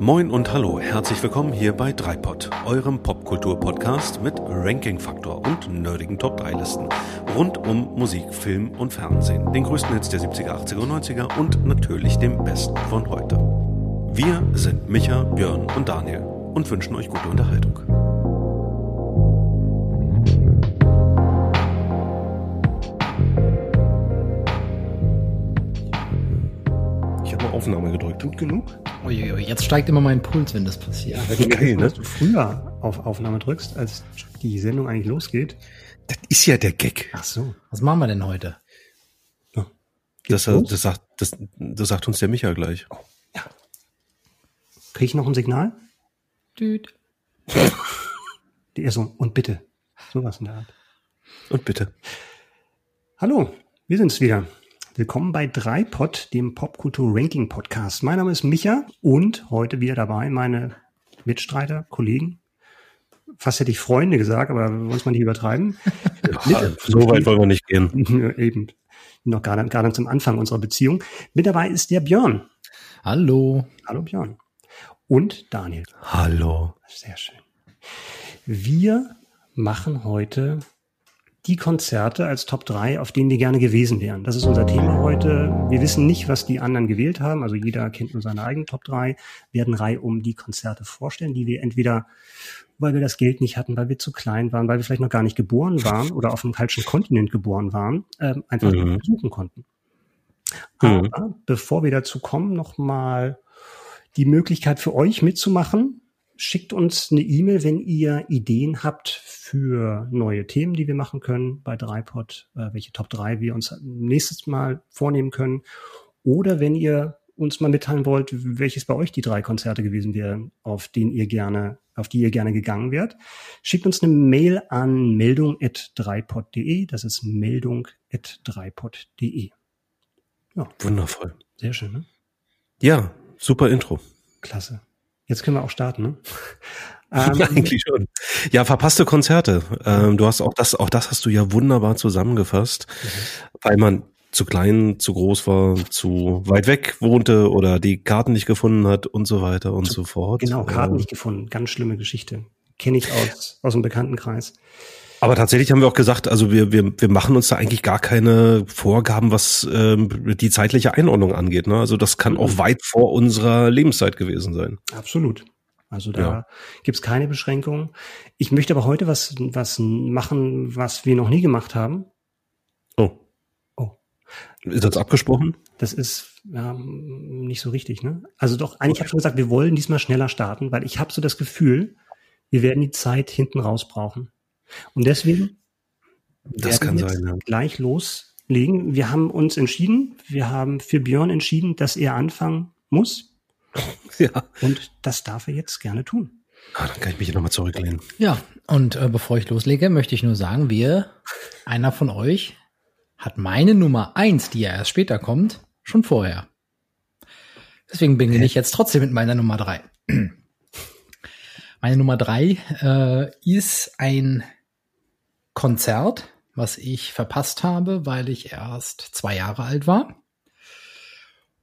Moin und hallo, herzlich willkommen hier bei Dreipod, eurem Popkultur-Podcast mit Ranking-Faktor und nerdigen Top-3-Listen rund um Musik, Film und Fernsehen, den größten Hits der 70er, 80er und 90er und natürlich dem besten von heute. Wir sind Micha, Björn und Daniel und wünschen euch gute Unterhaltung. Aufnahme gedrückt. Gut genug? Uiuiui, jetzt steigt immer mein Puls, wenn das passiert. Ja, geil, ne? Dass du früher auf Aufnahme drückst, als die Sendung eigentlich losgeht. Das ist ja der Gag. Ach so. Was machen wir denn heute? Ja. Das, das, sagt, das, das sagt uns der Micha gleich. Oh, ja. Kriege ich noch ein Signal? Düt. Die Erso, und bitte. Sowas in der Art. Und bitte. Hallo, wir sind's wieder. Willkommen bei Dreipod, dem Popkultur Ranking Podcast. Mein Name ist Micha und heute wieder dabei meine Mitstreiter, Kollegen. Fast hätte ich Freunde gesagt, aber wir wollen es mal nicht übertreiben. Ja, so weit wollen wir nicht gehen. Eben. Noch gerade, gerade zum Anfang unserer Beziehung. Mit dabei ist der Björn. Hallo. Hallo Björn. Und Daniel. Hallo. Sehr schön. Wir machen heute die Konzerte als Top 3, auf denen wir gerne gewesen wären. Das ist unser Thema heute. Wir wissen nicht, was die anderen gewählt haben. Also jeder kennt nur seine eigenen Top 3, werden Reihe um die Konzerte vorstellen, die wir entweder, weil wir das Geld nicht hatten, weil wir zu klein waren, weil wir vielleicht noch gar nicht geboren waren oder auf einem falschen Kontinent geboren waren, äh, einfach mhm. besuchen konnten. Mhm. Aber bevor wir dazu kommen, nochmal die Möglichkeit für euch mitzumachen schickt uns eine E-Mail, wenn ihr Ideen habt für neue Themen, die wir machen können bei Dreipod, äh, welche Top 3 wir uns nächstes Mal vornehmen können. Oder wenn ihr uns mal mitteilen wollt, welches bei euch die drei Konzerte gewesen wären, auf denen ihr gerne, auf die ihr gerne gegangen wärt, schickt uns eine Mail an meldung.dreipod.de. Das ist meldung.dreipod.de. Ja. Wundervoll. Sehr schön, ne? Ja, super Intro. Klasse. Jetzt können wir auch starten, ne? Ähm, Eigentlich schon. Ja, verpasste Konzerte. Ähm, du hast auch das, auch das hast du ja wunderbar zusammengefasst, mhm. weil man zu klein, zu groß war, zu weit weg wohnte oder die Karten nicht gefunden hat und so weiter und so fort. Genau, Karten ähm, nicht gefunden. Ganz schlimme Geschichte. Kenne ich aus, aus dem Bekanntenkreis. Aber tatsächlich haben wir auch gesagt, also wir, wir, wir machen uns da eigentlich gar keine Vorgaben, was ähm, die zeitliche Einordnung angeht. Ne? Also das kann auch mhm. weit vor unserer Lebenszeit gewesen sein. Absolut. Also da ja. gibt's keine Beschränkungen. Ich möchte aber heute was, was machen, was wir noch nie gemacht haben. Oh. Oh. Ist das abgesprochen? Das ist ja, nicht so richtig, ne? Also doch, eigentlich okay. habe ich schon gesagt, wir wollen diesmal schneller starten, weil ich habe so das Gefühl, wir werden die Zeit hinten raus brauchen. Und deswegen das kann sein, ja. gleich loslegen. Wir haben uns entschieden, wir haben für Björn entschieden, dass er anfangen muss. Ja. Und das darf er jetzt gerne tun. Ah, dann kann ich mich nochmal zurücklehnen. Ja, und äh, bevor ich loslege, möchte ich nur sagen, wir, einer von euch, hat meine Nummer eins, die ja erst später kommt, schon vorher. Deswegen beginne ich jetzt trotzdem mit meiner Nummer drei. Meine Nummer drei äh, ist ein Konzert, was ich verpasst habe, weil ich erst zwei Jahre alt war.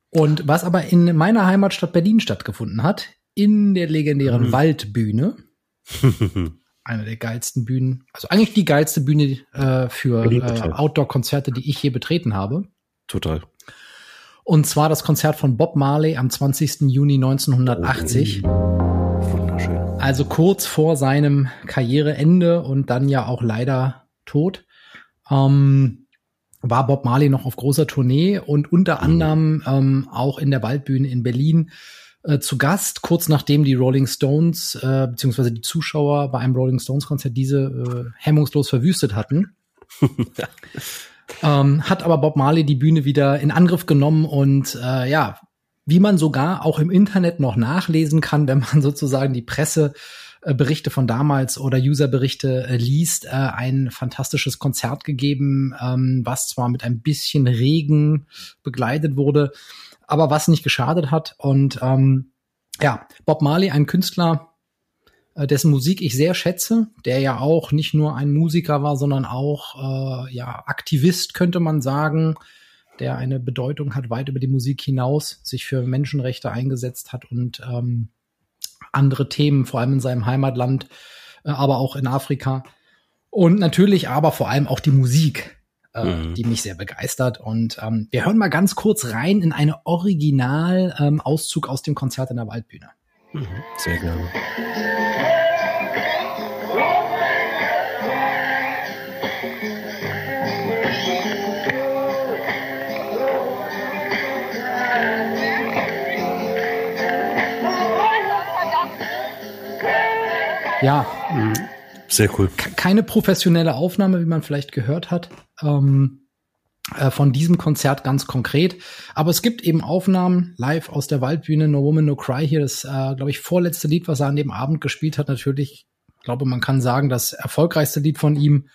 Und was aber in meiner Heimatstadt Berlin stattgefunden hat, in der legendären mhm. Waldbühne. Eine der geilsten Bühnen, also eigentlich die geilste Bühne äh, für äh, Outdoor-Konzerte, die ich je betreten habe. Total. Und zwar das Konzert von Bob Marley am 20. Juni 1980. Oh. Also kurz vor seinem Karriereende und dann ja auch leider tot, ähm, war Bob Marley noch auf großer Tournee und unter mhm. anderem ähm, auch in der Waldbühne in Berlin äh, zu Gast, kurz nachdem die Rolling Stones äh, beziehungsweise die Zuschauer bei einem Rolling Stones Konzert diese äh, hemmungslos verwüstet hatten. ähm, hat aber Bob Marley die Bühne wieder in Angriff genommen und äh, ja, wie man sogar auch im Internet noch nachlesen kann, wenn man sozusagen die Presseberichte von damals oder Userberichte äh, liest, äh, ein fantastisches Konzert gegeben, ähm, was zwar mit ein bisschen Regen begleitet wurde, aber was nicht geschadet hat. Und ähm, ja, Bob Marley, ein Künstler, äh, dessen Musik ich sehr schätze, der ja auch nicht nur ein Musiker war, sondern auch äh, ja Aktivist könnte man sagen, der eine Bedeutung hat weit über die Musik hinaus, sich für Menschenrechte eingesetzt hat und ähm, andere Themen, vor allem in seinem Heimatland, äh, aber auch in Afrika. Und natürlich aber vor allem auch die Musik, äh, mhm. die mich sehr begeistert. Und ähm, wir hören mal ganz kurz rein in eine Original-Auszug ähm, aus dem Konzert in der Waldbühne. Mhm. Sehr gerne. Ja. Sehr cool. Keine professionelle Aufnahme, wie man vielleicht gehört hat. Ähm, äh, von diesem Konzert ganz konkret. Aber es gibt eben Aufnahmen live aus der Waldbühne No Woman No Cry hier. Das, äh, glaube ich, vorletzte Lied, was er an dem Abend gespielt hat. Natürlich, glaube man kann sagen, das erfolgreichste Lied von ihm.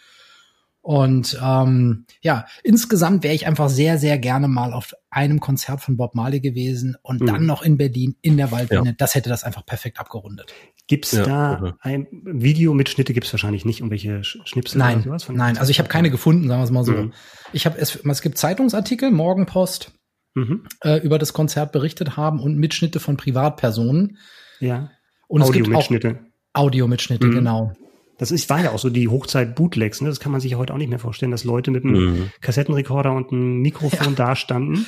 Und ähm, ja, insgesamt wäre ich einfach sehr, sehr gerne mal auf einem Konzert von Bob Marley gewesen und mhm. dann noch in Berlin in der Waldbühne. Ja. Das hätte das einfach perfekt abgerundet. Gibt's ja, da okay. ein Videomitschnitte? Gibt's wahrscheinlich nicht irgendwelche Schnipsel nein, oder sowas? nein, also ich habe keine gefunden, sagen wir es mal so. Mhm. Ich habe es, es gibt Zeitungsartikel, Morgenpost mhm. äh, über das Konzert berichtet haben und Mitschnitte von Privatpersonen. Ja. Und Audio-Mitschnitte. es gibt auch Audio-Mitschnitte, mhm. genau. Das ist, war ja auch so die Hochzeit Bootlegs, ne? Das kann man sich ja heute auch nicht mehr vorstellen, dass Leute mit einem mhm. Kassettenrekorder und einem Mikrofon ja. dastanden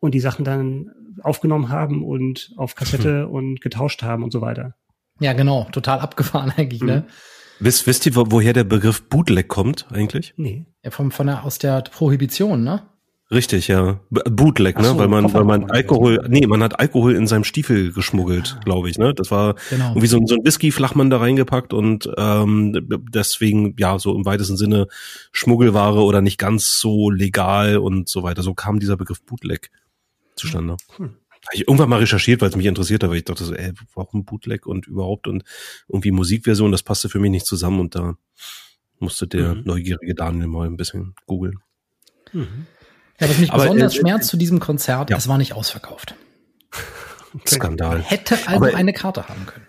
und die Sachen dann aufgenommen haben und auf Kassette und getauscht haben und so weiter. Ja, genau, total abgefahren eigentlich, ne? mhm. ne? Wisst, wisst ihr, woher der Begriff Bootleg kommt eigentlich? Nee. Ja, vom, von der, aus der Prohibition, ne? Richtig, ja. Bootleg, ne? So, weil man, weil man Alkohol, nee, man hat Alkohol in seinem Stiefel geschmuggelt, ah. glaube ich, ne? Das war genau. irgendwie so, so ein Whisky-Flachmann da reingepackt und ähm, deswegen, ja, so im weitesten Sinne Schmuggelware oder nicht ganz so legal und so weiter. So kam dieser Begriff Bootleg zustande. Hm. Habe ich irgendwann mal recherchiert, weil es mich interessiert hat, weil ich dachte so, ey, warum Bootleg und überhaupt und irgendwie Musikversion, das passte für mich nicht zusammen und da musste der mhm. neugierige Daniel mal ein bisschen googeln. Mhm. Ja, was mich aber, besonders äh, schmerzt zu diesem Konzert, ja. es war nicht ausverkauft. Skandal. Hätte also aber, eine Karte haben können.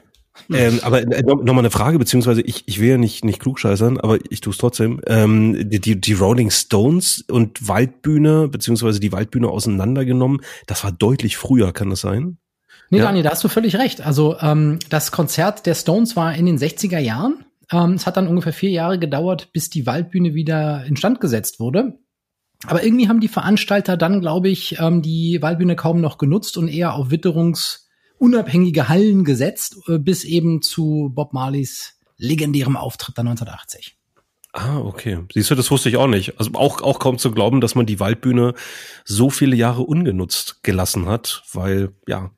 Ähm, aber äh, nochmal eine Frage, beziehungsweise ich, ich will ja nicht, nicht klugscheißern, aber ich tue es trotzdem. Ähm, die, die, die Rolling Stones und Waldbühne, beziehungsweise die Waldbühne auseinandergenommen, das war deutlich früher, kann das sein? Nee, ja. Daniel, da hast du völlig recht. Also ähm, das Konzert der Stones war in den 60er Jahren. Ähm, es hat dann ungefähr vier Jahre gedauert, bis die Waldbühne wieder instand gesetzt wurde. Aber irgendwie haben die Veranstalter dann, glaube ich, ähm, die Waldbühne kaum noch genutzt und eher auf witterungsunabhängige Hallen gesetzt, äh, bis eben zu Bob Marleys legendärem Auftritt dann 1980. Ah, okay. Siehst du, das wusste ich auch nicht. Also auch, auch kaum zu glauben, dass man die Waldbühne so viele Jahre ungenutzt gelassen hat, weil, ja.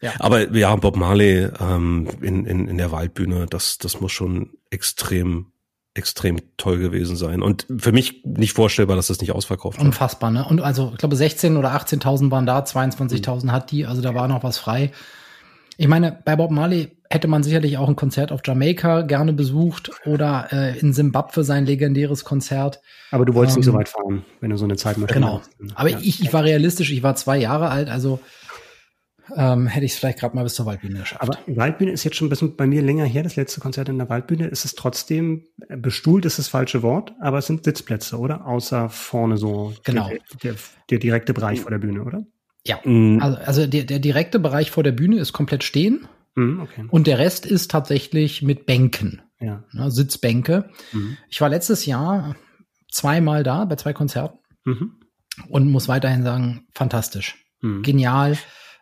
ja. Aber ja, Bob Marley ähm, in, in, in der Waldbühne, das, das muss schon extrem extrem toll gewesen sein. Und für mich nicht vorstellbar, dass das nicht ausverkauft war. Unfassbar, ne? Und also, ich glaube, 16 oder 18.000 waren da, 22.000 mhm. hat die, also da war noch was frei. Ich meine, bei Bob Marley hätte man sicherlich auch ein Konzert auf Jamaika gerne besucht oder äh, in Simbabwe sein legendäres Konzert. Aber du wolltest ähm, nicht so ähm, weit fahren, wenn du so eine Zeit möchtest. Genau. Aber ja. ich, ich war realistisch, ich war zwei Jahre alt, also ähm, hätte ich es vielleicht gerade mal bis zur Waldbühne geschafft. Aber Waldbühne ist jetzt schon ein bisschen bei mir länger her, das letzte Konzert in der Waldbühne. Ist es trotzdem, äh, bestuhlt ist das falsche Wort, aber es sind Sitzplätze, oder? Außer vorne so genau. der, der, der direkte Bereich vor der Bühne, oder? Ja, mhm. also, also der, der direkte Bereich vor der Bühne ist komplett stehen. Mhm, okay. Und der Rest ist tatsächlich mit Bänken. Ja. Ne, Sitzbänke. Mhm. Ich war letztes Jahr zweimal da bei zwei Konzerten mhm. und muss weiterhin sagen, fantastisch. Mhm. Genial.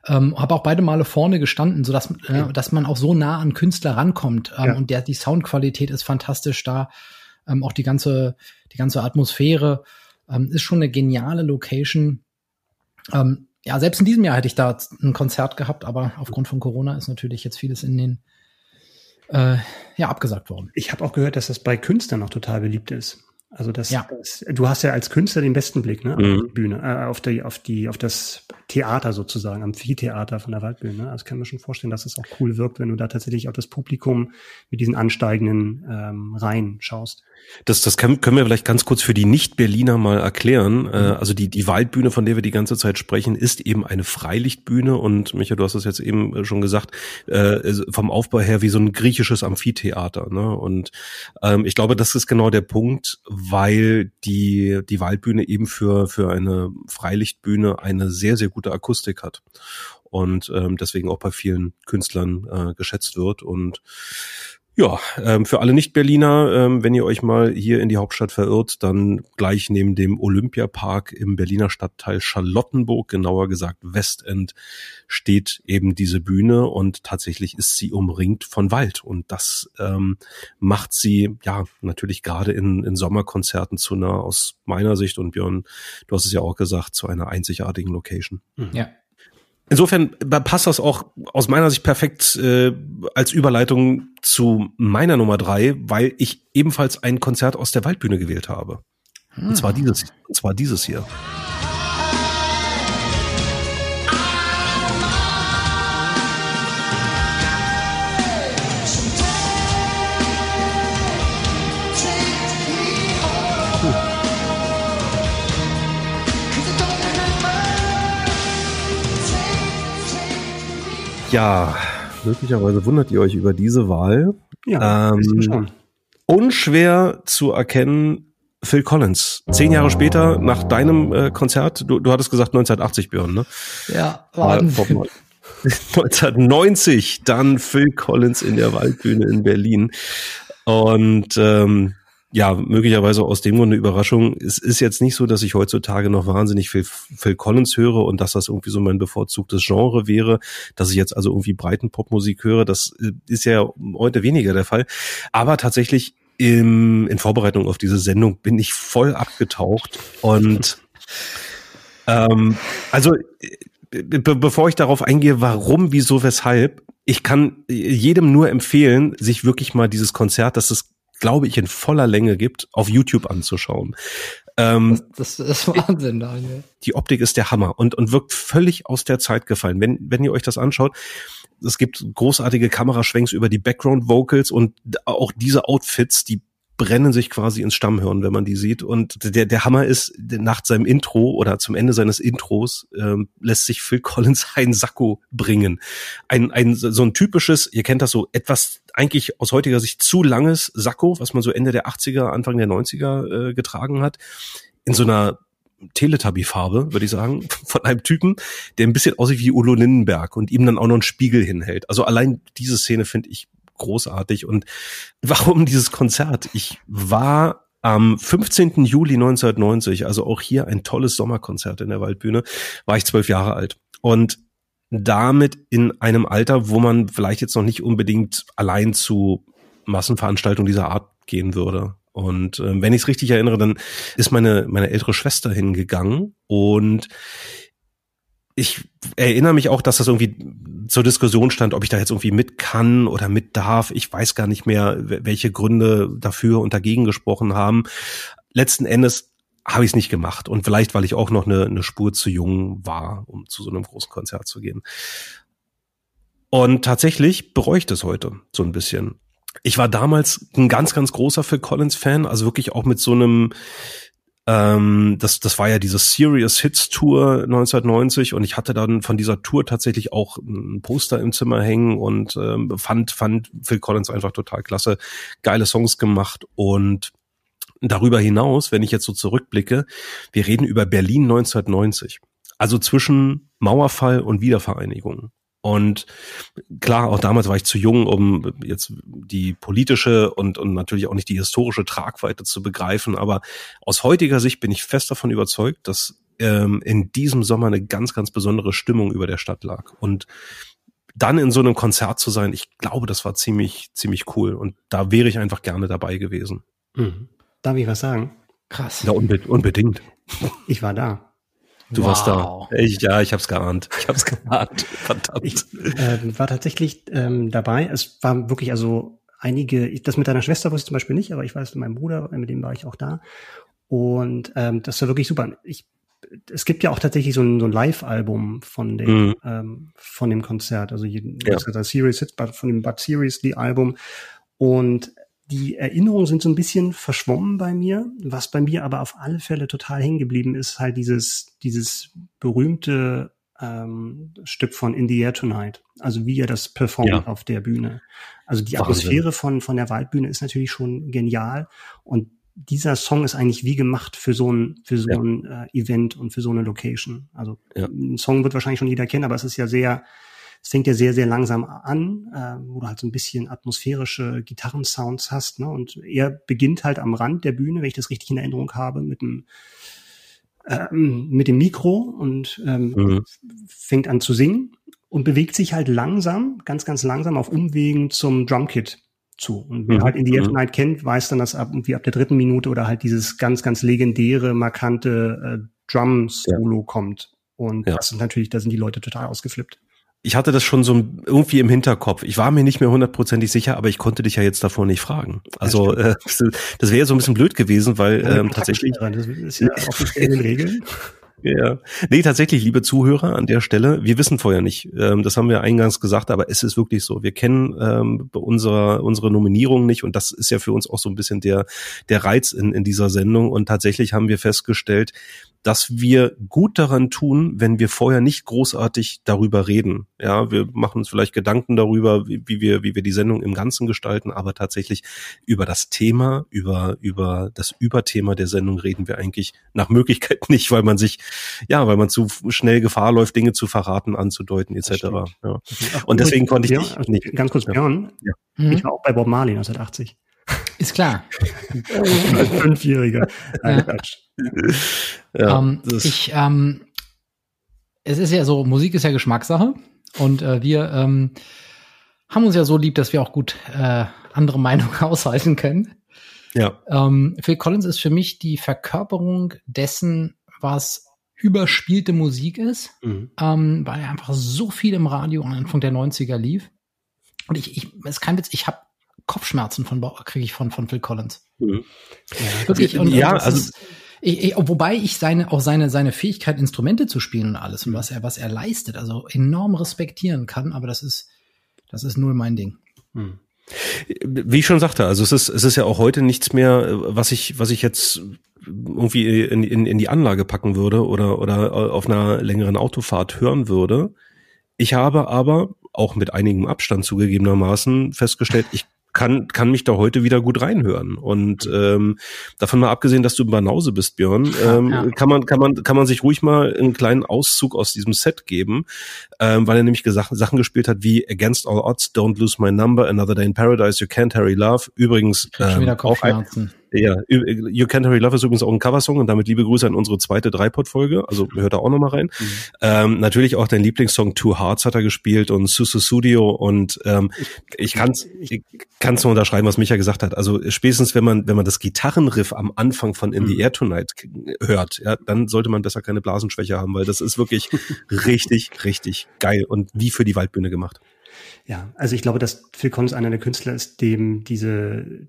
Ähm, habe auch beide Male vorne gestanden, so dass, äh, dass man auch so nah an Künstler rankommt. Ähm, ja. Und der, die Soundqualität ist fantastisch da. Ähm, auch die ganze, die ganze Atmosphäre ähm, ist schon eine geniale Location. Ähm, ja, selbst in diesem Jahr hätte ich da ein Konzert gehabt, aber aufgrund von Corona ist natürlich jetzt vieles in den äh, ja abgesagt worden. Ich habe auch gehört, dass das bei Künstlern noch total beliebt ist. Also das, ja. das, du hast ja als Künstler den besten Blick, ne, mhm. auf die Bühne, äh, auf die, auf die, auf das Theater sozusagen, Amphitheater von der Waldbühne. Ne? Also kann man schon vorstellen, dass es auch cool wirkt, wenn du da tatsächlich auf das Publikum mit diesen ansteigenden ähm, Reihen schaust. Das, das können, können wir vielleicht ganz kurz für die Nicht-Berliner mal erklären. Mhm. Äh, also die, die Waldbühne, von der wir die ganze Zeit sprechen, ist eben eine Freilichtbühne und Micha, du hast es jetzt eben schon gesagt, äh, vom Aufbau her wie so ein griechisches Amphitheater. Ne? Und ähm, ich glaube, das ist genau der Punkt, weil die, die Waldbühne eben für, für eine Freilichtbühne eine sehr, sehr gute Akustik hat. und ähm, deswegen auch bei vielen Künstlern äh, geschätzt wird und ja, ähm, für alle Nicht-Berliner, ähm, wenn ihr euch mal hier in die Hauptstadt verirrt, dann gleich neben dem Olympiapark im Berliner Stadtteil Charlottenburg, genauer gesagt Westend, steht eben diese Bühne und tatsächlich ist sie umringt von Wald und das ähm, macht sie ja natürlich gerade in, in Sommerkonzerten zu einer aus meiner Sicht und Björn, du hast es ja auch gesagt, zu einer einzigartigen Location. Ja. Insofern passt das auch aus meiner Sicht perfekt äh, als Überleitung zu meiner Nummer drei, weil ich ebenfalls ein Konzert aus der Waldbühne gewählt habe. Hm. Und zwar dieses, und zwar dieses hier. Ja, möglicherweise wundert ihr euch über diese Wahl. Ja, ähm, schon. Unschwer zu erkennen, Phil Collins. Zehn Jahre später, nach deinem äh, Konzert, du, du hattest gesagt 1980, Björn, ne? Ja, war 1990, dann Phil Collins in der Waldbühne in Berlin. Und ähm, ja, möglicherweise aus dem Grunde Überraschung. Es ist jetzt nicht so, dass ich heutzutage noch wahnsinnig viel Phil Collins höre und dass das irgendwie so mein bevorzugtes Genre wäre, dass ich jetzt also irgendwie breiten Popmusik höre. Das äh, ist ja heute weniger der Fall. Aber tatsächlich im, in Vorbereitung auf diese Sendung bin ich voll abgetaucht und ähm, also äh, be bevor ich darauf eingehe, warum, wieso, weshalb, ich kann jedem nur empfehlen, sich wirklich mal dieses Konzert, das ist glaube ich, in voller Länge gibt, auf YouTube anzuschauen. Ähm, das, das, ist Wahnsinn, Daniel. Die Optik ist der Hammer und, und wirkt völlig aus der Zeit gefallen. Wenn, wenn ihr euch das anschaut, es gibt großartige Kameraschwenks über die Background Vocals und auch diese Outfits, die brennen sich quasi ins Stammhirn, wenn man die sieht. Und der, der Hammer ist, nach seinem Intro oder zum Ende seines Intros ähm, lässt sich Phil Collins ein Sakko bringen. Ein, ein so ein typisches, ihr kennt das so, etwas eigentlich aus heutiger Sicht zu langes Sakko, was man so Ende der 80er, Anfang der 90er äh, getragen hat, in so einer Teletubby-Farbe, würde ich sagen, von einem Typen, der ein bisschen aussieht wie Ulo Lindenberg und ihm dann auch noch einen Spiegel hinhält. Also allein diese Szene finde ich großartig. Und warum dieses Konzert? Ich war am 15. Juli 1990, also auch hier ein tolles Sommerkonzert in der Waldbühne, war ich zwölf Jahre alt. Und damit in einem Alter, wo man vielleicht jetzt noch nicht unbedingt allein zu Massenveranstaltungen dieser Art gehen würde. Und äh, wenn ich es richtig erinnere, dann ist meine, meine ältere Schwester hingegangen und ich erinnere mich auch, dass das irgendwie zur Diskussion stand, ob ich da jetzt irgendwie mit kann oder mit darf. Ich weiß gar nicht mehr, welche Gründe dafür und dagegen gesprochen haben. Letzten Endes habe ich es nicht gemacht. Und vielleicht, weil ich auch noch eine, eine Spur zu jung war, um zu so einem großen Konzert zu gehen. Und tatsächlich bereue ich das heute so ein bisschen. Ich war damals ein ganz, ganz großer Phil Collins-Fan, also wirklich auch mit so einem ähm, das, das war ja diese Serious Hits Tour 1990 und ich hatte dann von dieser Tour tatsächlich auch ein Poster im Zimmer hängen und ähm, fand, fand Phil Collins einfach total klasse, geile Songs gemacht und darüber hinaus, wenn ich jetzt so zurückblicke, wir reden über Berlin 1990. Also zwischen Mauerfall und Wiedervereinigung. Und klar, auch damals war ich zu jung, um jetzt die politische und, und natürlich auch nicht die historische Tragweite zu begreifen. Aber aus heutiger Sicht bin ich fest davon überzeugt, dass ähm, in diesem Sommer eine ganz, ganz besondere Stimmung über der Stadt lag. Und dann in so einem Konzert zu sein, ich glaube, das war ziemlich, ziemlich cool. Und da wäre ich einfach gerne dabei gewesen. Mhm. Darf ich was sagen? Krass. Ja, unbe unbedingt. Ich war da. Du wow. warst da. Ich, ja, ich hab's geahnt. Ich hab's geahnt. Verdammt. Ich äh, war tatsächlich ähm, dabei. Es war wirklich also einige, das mit deiner Schwester wusste ich zum Beispiel nicht, aber ich weiß, mit meinem Bruder, mit dem war ich auch da. Und ähm, das war wirklich super. Ich, es gibt ja auch tatsächlich so ein, so ein Live-Album von dem, mhm. ähm, von dem Konzert. Also jeden, ja. das Series Hits, von dem Bud Series, die Album. Und die Erinnerungen sind so ein bisschen verschwommen bei mir. Was bei mir aber auf alle Fälle total hängen geblieben ist, halt dieses, dieses berühmte ähm, Stück von In the Air Tonight. Also wie er das performt ja. auf der Bühne. Also die Wahnsinn. Atmosphäre von, von der Waldbühne ist natürlich schon genial. Und dieser Song ist eigentlich wie gemacht für so ein, für so ja. ein äh, Event und für so eine Location. Also ja. ein Song wird wahrscheinlich schon jeder kennen, aber es ist ja sehr, es fängt ja sehr, sehr langsam an, äh, wo du halt so ein bisschen atmosphärische Gitarrensounds hast. Ne? Und er beginnt halt am Rand der Bühne, wenn ich das richtig in Erinnerung habe, mit dem ähm, mit dem Mikro und ähm, mhm. fängt an zu singen und bewegt sich halt langsam, ganz, ganz langsam auf Umwegen zum Drumkit zu. Und wer mhm. halt Indie mhm. Night kennt, weiß dann, dass ab, irgendwie ab der dritten Minute oder halt dieses ganz, ganz legendäre, markante äh, Drum-Solo ja. kommt. Und ja. das ist natürlich, da sind die Leute total ausgeflippt. Ich hatte das schon so irgendwie im Hinterkopf. Ich war mir nicht mehr hundertprozentig sicher, aber ich konnte dich ja jetzt davor nicht fragen. Also äh, das wäre so ein bisschen blöd gewesen, weil ähm, tatsächlich. Das ist ja offiziell in den Regeln. Ja, nee, tatsächlich, liebe Zuhörer, an der Stelle, wir wissen vorher nicht, ähm, das haben wir eingangs gesagt, aber es ist wirklich so. Wir kennen ähm, unsere, unsere Nominierung nicht und das ist ja für uns auch so ein bisschen der, der Reiz in, in dieser Sendung und tatsächlich haben wir festgestellt, dass wir gut daran tun, wenn wir vorher nicht großartig darüber reden. Ja, wir machen uns vielleicht Gedanken darüber, wie, wie wir, wie wir die Sendung im Ganzen gestalten, aber tatsächlich über das Thema, über, über das Überthema der Sendung reden wir eigentlich nach Möglichkeit nicht, weil man sich, ja, weil man zu schnell Gefahr läuft, Dinge zu verraten, anzudeuten, etc. Ja. Und deswegen konnte ich nicht, nicht. Ganz kurz, Björn. Ja. Ich war auch bei Bob Marley 1980. Ist klar. Als Fünfjähriger. Ja. ja, ähm, ich, ähm, es ist ja so, Musik ist ja Geschmackssache und äh, wir ähm, haben uns ja so lieb, dass wir auch gut äh, andere Meinungen aushalten können. Ja. Ähm, Phil Collins ist für mich die Verkörperung dessen, was überspielte Musik ist, mhm. ähm, weil er einfach so viel im Radio am Anfang der 90er lief. Und ich, ich, es ist kein Witz, ich habe Kopfschmerzen von kriege ich von von Phil Collins. Mhm. Ja, Wirklich. Und, ja, und also ist, ich, ich, wobei ich seine auch seine seine Fähigkeit Instrumente zu spielen und alles und was er was er leistet, also enorm respektieren kann. Aber das ist das ist null mein Ding. Mhm. Wie ich schon sagte, also es ist es ist ja auch heute nichts mehr, was ich was ich jetzt irgendwie in, in, in die Anlage packen würde oder oder auf einer längeren Autofahrt hören würde. Ich habe aber auch mit einigem Abstand zugegebenermaßen festgestellt, ich kann, kann mich da heute wieder gut reinhören. Und ähm, davon mal abgesehen, dass du ein Banause bist, Björn, ähm, ja. kann man, kann man, kann man sich ruhig mal einen kleinen Auszug aus diesem Set geben, ähm, weil er nämlich gesagt, Sachen gespielt hat wie Against All Odds, Don't Lose My Number, Another Day in Paradise, You Can't Harry Love. Übrigens ähm, auch ein, ja, You Can't Hurry Love ist übrigens auch ein Coversong und damit liebe Grüße an unsere zweite Dreipod-Folge. Also hört da auch nochmal rein. Mhm. Ähm, natürlich auch dein Lieblingssong Two Hearts hat er gespielt und Susu Studio und ähm, ich kann's, ich kann's nur unterschreiben, was Micha gesagt hat. Also spätestens wenn man, wenn man das Gitarrenriff am Anfang von In the mhm. Air Tonight hört, ja, dann sollte man besser keine Blasenschwäche haben, weil das ist wirklich richtig, richtig geil und wie für die Waldbühne gemacht. Ja, also ich glaube, dass Phil Collins einer der Künstler ist, dem diese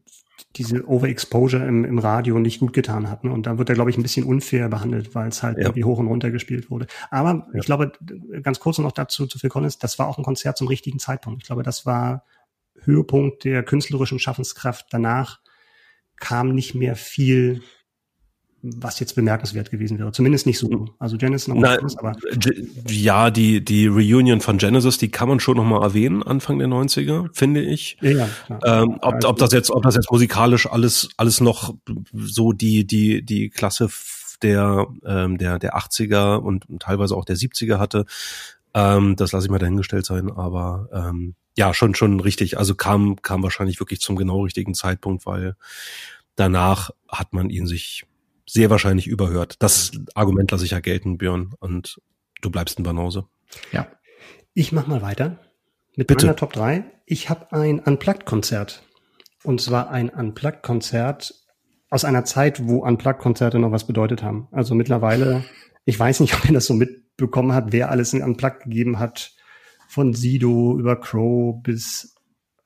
diese Overexposure im, im Radio nicht gut getan hatten. Und da wird er, glaube ich, ein bisschen unfair behandelt, weil es halt ja. irgendwie hoch und runter gespielt wurde. Aber ja. ich glaube, ganz kurz noch dazu zu Phil Collins, das war auch ein Konzert zum richtigen Zeitpunkt. Ich glaube, das war Höhepunkt der künstlerischen Schaffenskraft. Danach kam nicht mehr viel was jetzt bemerkenswert gewesen wäre. Zumindest nicht so. Hm. Also Genesis noch Na, was, aber ja, die die Reunion von Genesis, die kann man schon noch mal erwähnen Anfang der 90er, finde ich. Ja, ja ähm, ob, ob das jetzt ob das jetzt musikalisch alles alles noch so die die die Klasse der ähm, der der 80er und teilweise auch der 70er hatte, ähm, das lasse ich mal dahingestellt sein, aber ähm, ja, schon schon richtig, also kam kam wahrscheinlich wirklich zum genau richtigen Zeitpunkt, weil danach hat man ihn sich sehr wahrscheinlich überhört. Das Argument lasse ich ja gelten, Björn, und du bleibst ein Banause. Ja. Ich mach mal weiter mit Bitte. meiner Top 3. Ich habe ein Unplugged-Konzert. Und zwar ein Unplugged-Konzert aus einer Zeit, wo Unplugged-Konzerte noch was bedeutet haben. Also mittlerweile, ich weiß nicht, ob ihr das so mitbekommen habt, wer alles in Unplugged gegeben hat. Von Sido über Crow bis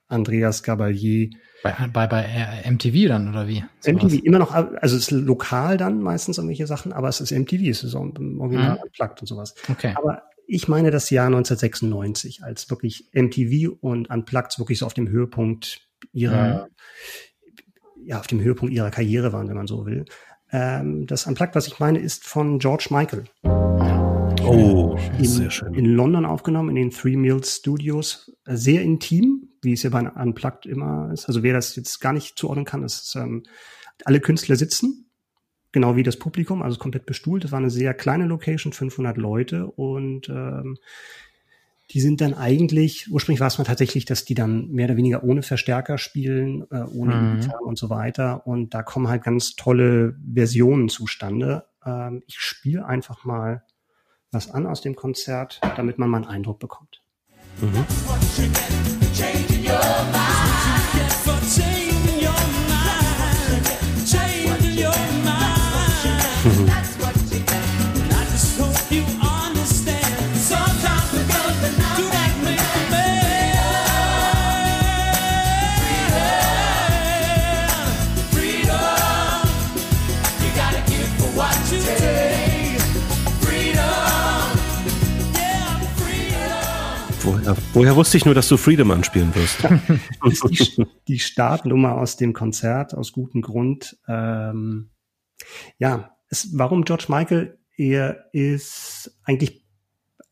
Andreas Gabalier. Bei, bei, bei äh, MTV dann, oder wie? MTV immer noch, also es ist lokal dann meistens irgendwelche Sachen, aber es ist MTV, es ist original mhm. unplugged und sowas. Okay. Aber ich meine das Jahr 1996, als wirklich MTV und Unplugged wirklich so auf dem Höhepunkt ihrer, mhm. ja, auf dem Höhepunkt ihrer Karriere waren, wenn man so will. Ähm, das Unplugged, was ich meine, ist von George Michael. Oh, in, sehr schön. In London aufgenommen, in den Three Mills Studios. Sehr intim, wie es ja bei Unplugged immer ist. Also wer das jetzt gar nicht zuordnen kann, ist ähm, alle Künstler sitzen, genau wie das Publikum, also komplett bestuhlt. Das war eine sehr kleine Location, 500 Leute und ähm, die sind dann eigentlich, ursprünglich war es mal tatsächlich, dass die dann mehr oder weniger ohne Verstärker spielen, äh, ohne mhm. Gitarren und so weiter. Und da kommen halt ganz tolle Versionen zustande. Ähm, ich spiele einfach mal was an aus dem Konzert, damit man mal einen Eindruck bekommt. Mhm. Woher, woher wusste ich nur, dass du Freedom anspielen wirst? ist die, die, Startnummer aus dem Konzert, aus gutem Grund. Ähm, ja, es, warum George Michael? Er ist eigentlich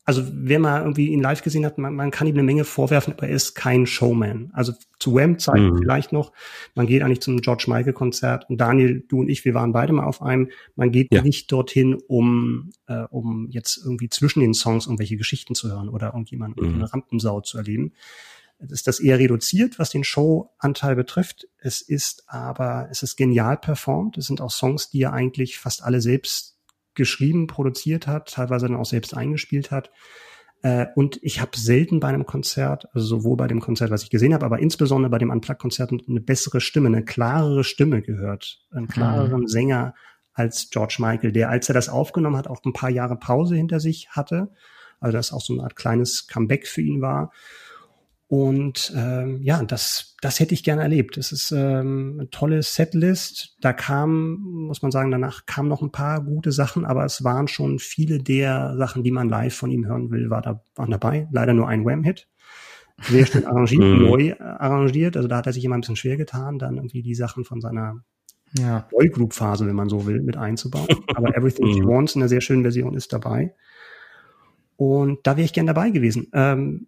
also wer mal irgendwie ihn live gesehen hat, man, man, kann ihm eine Menge vorwerfen, aber er ist kein Showman. Also zu Wham-Zeiten mhm. vielleicht noch. Man geht eigentlich zum George Michael-Konzert und Daniel, du und ich, wir waren beide mal auf einem. Man geht ja. nicht dorthin, um, äh, um jetzt irgendwie zwischen den Songs irgendwelche Geschichten zu hören oder irgendjemanden mhm. eine Rampensau zu erleben. Es ist das eher reduziert, was den Showanteil betrifft. Es ist aber, es ist genial performt. Es sind auch Songs, die er eigentlich fast alle selbst geschrieben, produziert hat, teilweise dann auch selbst eingespielt hat. Äh, und ich habe selten bei einem Konzert, also sowohl bei dem Konzert, was ich gesehen habe, aber insbesondere bei dem Unplugged-Konzert eine bessere Stimme, eine klarere Stimme gehört, einen mhm. klareren mhm. Sänger als George Michael, der, als er das aufgenommen hat, auch ein paar Jahre Pause hinter sich hatte. Also das auch so eine Art kleines Comeback für ihn war. Und ähm, ja, das, das hätte ich gerne erlebt. Das ist ähm, eine tolle Setlist. Da kam, muss man sagen, danach kamen noch ein paar gute Sachen, aber es waren schon viele der Sachen, die man live von ihm hören will, war da, waren dabei. Leider nur ein Wham-Hit. Sehr schön arrangiert, mhm. neu arrangiert. Also da hat er sich immer ein bisschen schwer getan, dann irgendwie die Sachen von seiner ja. Boygroup-Phase, wenn man so will, mit einzubauen. Aber Everything She mhm. Wants in einer sehr schönen Version ist dabei. Und da wäre ich gern dabei gewesen. Ähm,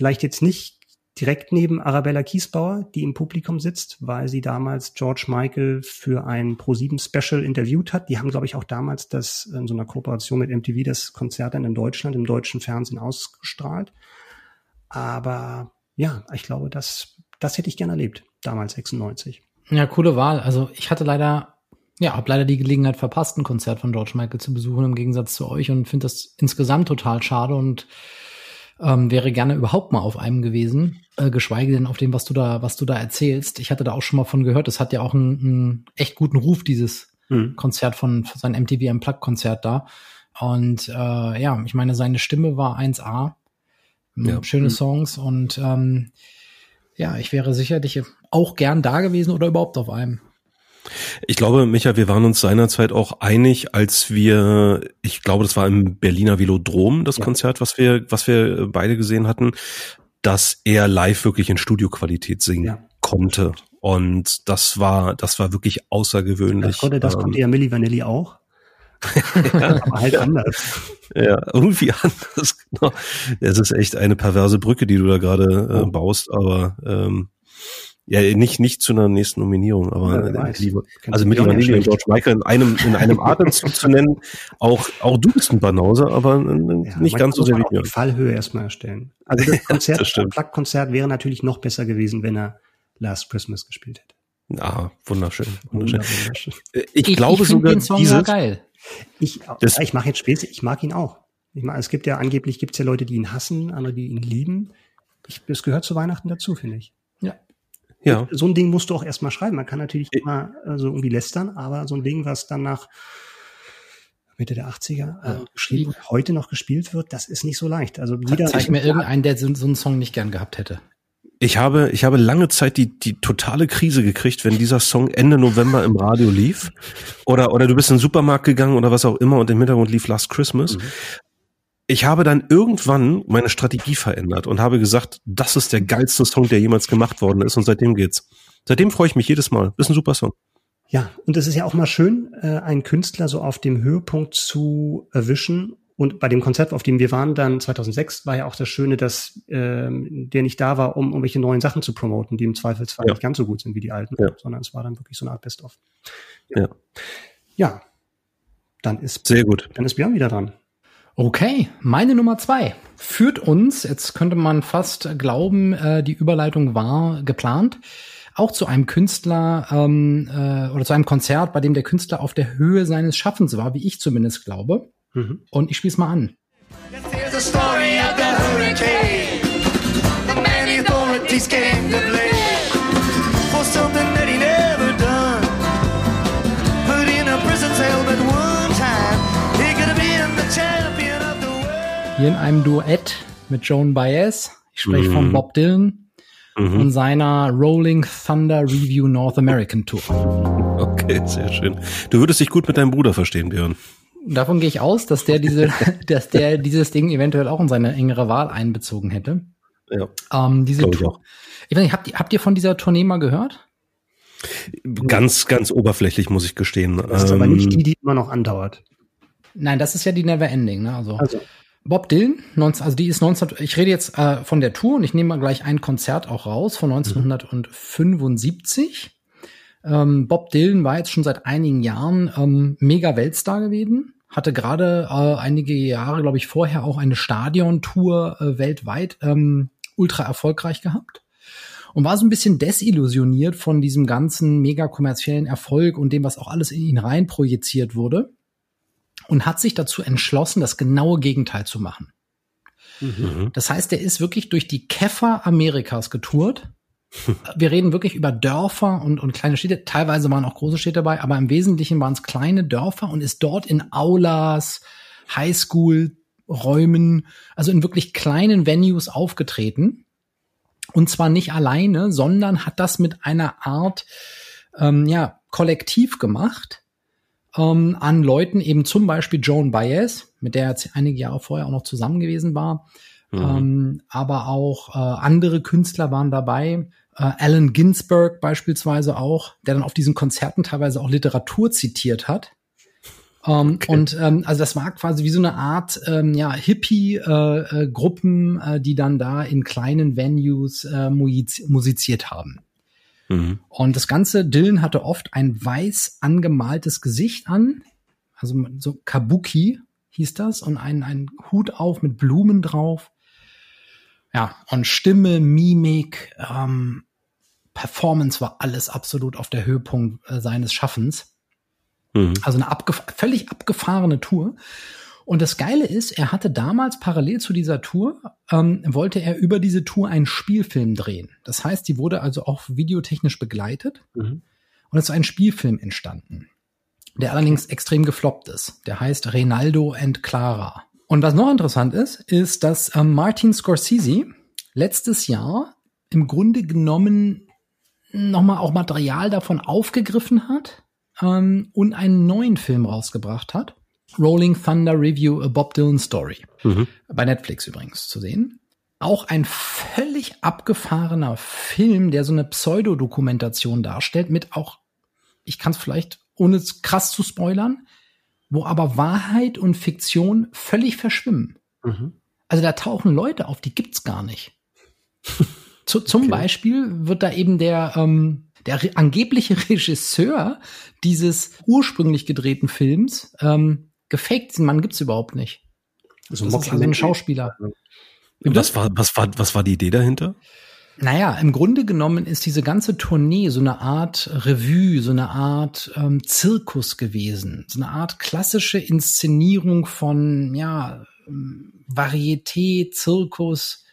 Vielleicht jetzt nicht direkt neben Arabella Kiesbauer, die im Publikum sitzt, weil sie damals George Michael für ein Pro7 Special interviewt hat. Die haben, glaube ich, auch damals das in so einer Kooperation mit MTV das Konzert dann in Deutschland im deutschen Fernsehen ausgestrahlt. Aber ja, ich glaube, das, das hätte ich gerne erlebt, damals 96. Ja, coole Wahl. Also ich hatte leider, ja, habe leider die Gelegenheit verpasst, ein Konzert von George Michael zu besuchen, im Gegensatz zu euch und finde das insgesamt total schade und ähm, wäre gerne überhaupt mal auf einem gewesen, äh, geschweige denn auf dem, was du da, was du da erzählst. Ich hatte da auch schon mal von gehört. Es hat ja auch einen, einen echt guten Ruf, dieses mhm. Konzert von, von seinem MTV Unplugged Konzert da. Und äh, ja, ich meine, seine Stimme war 1A. Ja. Schöne mhm. Songs und ähm, ja, ich wäre sicherlich auch gern da gewesen oder überhaupt auf einem. Ich glaube, Micha, wir waren uns seinerzeit auch einig, als wir, ich glaube, das war im Berliner Velodrom, das ja. Konzert, was wir, was wir beide gesehen hatten, dass er live wirklich in Studioqualität singen ja. konnte. Und das war, das war wirklich außergewöhnlich. Das konnte, das konnte ja Milli Vanilli auch. ja, aber halt anders. Ja, irgendwie anders. Genau. Es ist echt eine perverse Brücke, die du da gerade äh, baust, aber ähm, ja, nicht, nicht zu einer nächsten Nominierung, aber ja, lieber, also mit Vanille und George Michael in einem, in einem Atemzug zu nennen, auch, auch du bist ein Banause, aber ja, nicht ganz so sehr wie mir. Fallhöhe erstmal erstellen. Also das Konzert, das Plug-Konzert wäre natürlich noch besser gewesen, wenn er Last Christmas gespielt hätte. Ah, wunderschön. wunderschön. wunderschön. Äh, ich, ich, glaube ich sogar den Song dieses, geil. Ich, das, ich mache jetzt Späße, ich mag ihn auch. Ich meine, es gibt ja angeblich gibt's ja Leute, die ihn hassen, andere, die ihn lieben. Ich, das gehört zu Weihnachten dazu, finde ich. Ja, ja. So ein Ding musst du auch erstmal schreiben. Man kann natürlich immer äh, so irgendwie lästern, aber so ein Ding, was dann nach Mitte der 80er äh, geschrieben, heute noch gespielt wird, das ist nicht so leicht. Also jeder Zeig mir irgendeinen, der so, so einen Song nicht gern gehabt hätte. Ich habe, ich habe lange Zeit die, die totale Krise gekriegt, wenn dieser Song Ende November im Radio lief. Oder, oder du bist in den Supermarkt gegangen oder was auch immer und im Hintergrund lief Last Christmas. Mhm ich habe dann irgendwann meine Strategie verändert und habe gesagt, das ist der geilste Song, der jemals gemacht worden ist und seitdem geht's. Seitdem freue ich mich jedes Mal. Ist ein super Song. Ja, und es ist ja auch mal schön, äh, einen Künstler so auf dem Höhepunkt zu erwischen Und bei dem Konzert, auf dem wir waren, dann 2006, war ja auch das Schöne, dass ähm, der nicht da war, um irgendwelche neuen Sachen zu promoten, die im Zweifelsfall ja. nicht ganz so gut sind wie die alten, ja. sondern es war dann wirklich so eine Art Best-of. Ja. ja. ja. Dann ist sehr gut. Dann ist Björn wieder dran. Okay, meine Nummer zwei führt uns, jetzt könnte man fast glauben, äh, die Überleitung war geplant, auch zu einem Künstler ähm, äh, oder zu einem Konzert, bei dem der Künstler auf der Höhe seines Schaffens war, wie ich zumindest glaube. Mhm. Und ich spiele es mal an. Hier in einem Duett mit Joan Baez. Ich spreche mhm. von Bob Dylan mhm. und seiner Rolling Thunder Review North American Tour. Okay, sehr schön. Du würdest dich gut mit deinem Bruder verstehen, Björn. Davon gehe ich aus, dass der diese, dass der dieses Ding eventuell auch in seine engere Wahl einbezogen hätte. Ja. Ähm, diese Tour. Ich, ich weiß nicht, habt ihr, habt ihr von dieser Tournee mal gehört? Ganz, ganz oberflächlich, muss ich gestehen. Das ist ähm, aber nicht die, die immer noch andauert. Nein, das ist ja die Never Ending, ne? Also, also. Bob Dylan, 19, also die ist 19, ich rede jetzt äh, von der Tour und ich nehme mal gleich ein Konzert auch raus von 1975. Mhm. Ähm, Bob Dylan war jetzt schon seit einigen Jahren ähm, mega Weltstar gewesen, hatte gerade äh, einige Jahre, glaube ich, vorher auch eine Stadiontour äh, weltweit ähm, ultra erfolgreich gehabt und war so ein bisschen desillusioniert von diesem ganzen mega kommerziellen Erfolg und dem, was auch alles in ihn rein projiziert wurde und hat sich dazu entschlossen, das genaue Gegenteil zu machen. Mhm. Das heißt, er ist wirklich durch die Käfer Amerikas getourt. Wir reden wirklich über Dörfer und, und kleine Städte. Teilweise waren auch große Städte dabei, aber im Wesentlichen waren es kleine Dörfer und ist dort in Aulas, Highschool, Räumen, also in wirklich kleinen Venues aufgetreten. Und zwar nicht alleine, sondern hat das mit einer Art, ähm, ja, Kollektiv gemacht, ähm, an Leuten, eben zum Beispiel Joan Baez, mit der er einige Jahre vorher auch noch zusammen gewesen war. Mhm. Ähm, aber auch äh, andere Künstler waren dabei. Äh, Allen Ginsberg beispielsweise auch, der dann auf diesen Konzerten teilweise auch Literatur zitiert hat. Ähm, okay. Und ähm, also das war quasi wie so eine Art ähm, ja, Hippie-Gruppen, äh, äh, die dann da in kleinen Venues äh, musiziert haben. Mhm. Und das Ganze, Dylan hatte oft ein weiß angemaltes Gesicht an, also so Kabuki hieß das, und einen, einen Hut auf mit Blumen drauf. Ja, und Stimme, Mimik, ähm, Performance war alles absolut auf der Höhepunkt äh, seines Schaffens. Mhm. Also eine abgef völlig abgefahrene Tour. Und das Geile ist, er hatte damals parallel zu dieser Tour, ähm, wollte er über diese Tour einen Spielfilm drehen. Das heißt, die wurde also auch videotechnisch begleitet. Mhm. Und es ist ein Spielfilm entstanden, der allerdings extrem gefloppt ist. Der heißt Reynaldo and Clara. Und was noch interessant ist, ist, dass ähm, Martin Scorsese letztes Jahr im Grunde genommen nochmal auch Material davon aufgegriffen hat ähm, und einen neuen Film rausgebracht hat. Rolling Thunder Review A Bob Dylan Story. Mhm. Bei Netflix übrigens zu sehen. Auch ein völlig abgefahrener Film, der so eine Pseudodokumentation darstellt, mit auch, ich kann es vielleicht ohne krass zu spoilern, wo aber Wahrheit und Fiktion völlig verschwimmen. Mhm. Also da tauchen Leute auf, die gibt's gar nicht. zu, zum okay. Beispiel wird da eben der, ähm, der angebliche Regisseur dieses ursprünglich gedrehten Films ähm, gefaked, diesen Mann gibt's überhaupt nicht. Also das ist ein Schauspieler. Was war, was war, was war die Idee dahinter? Naja, im Grunde genommen ist diese ganze Tournee so eine Art Revue, so eine Art ähm, Zirkus gewesen, so eine Art klassische Inszenierung von ja Varieté, Zirkus,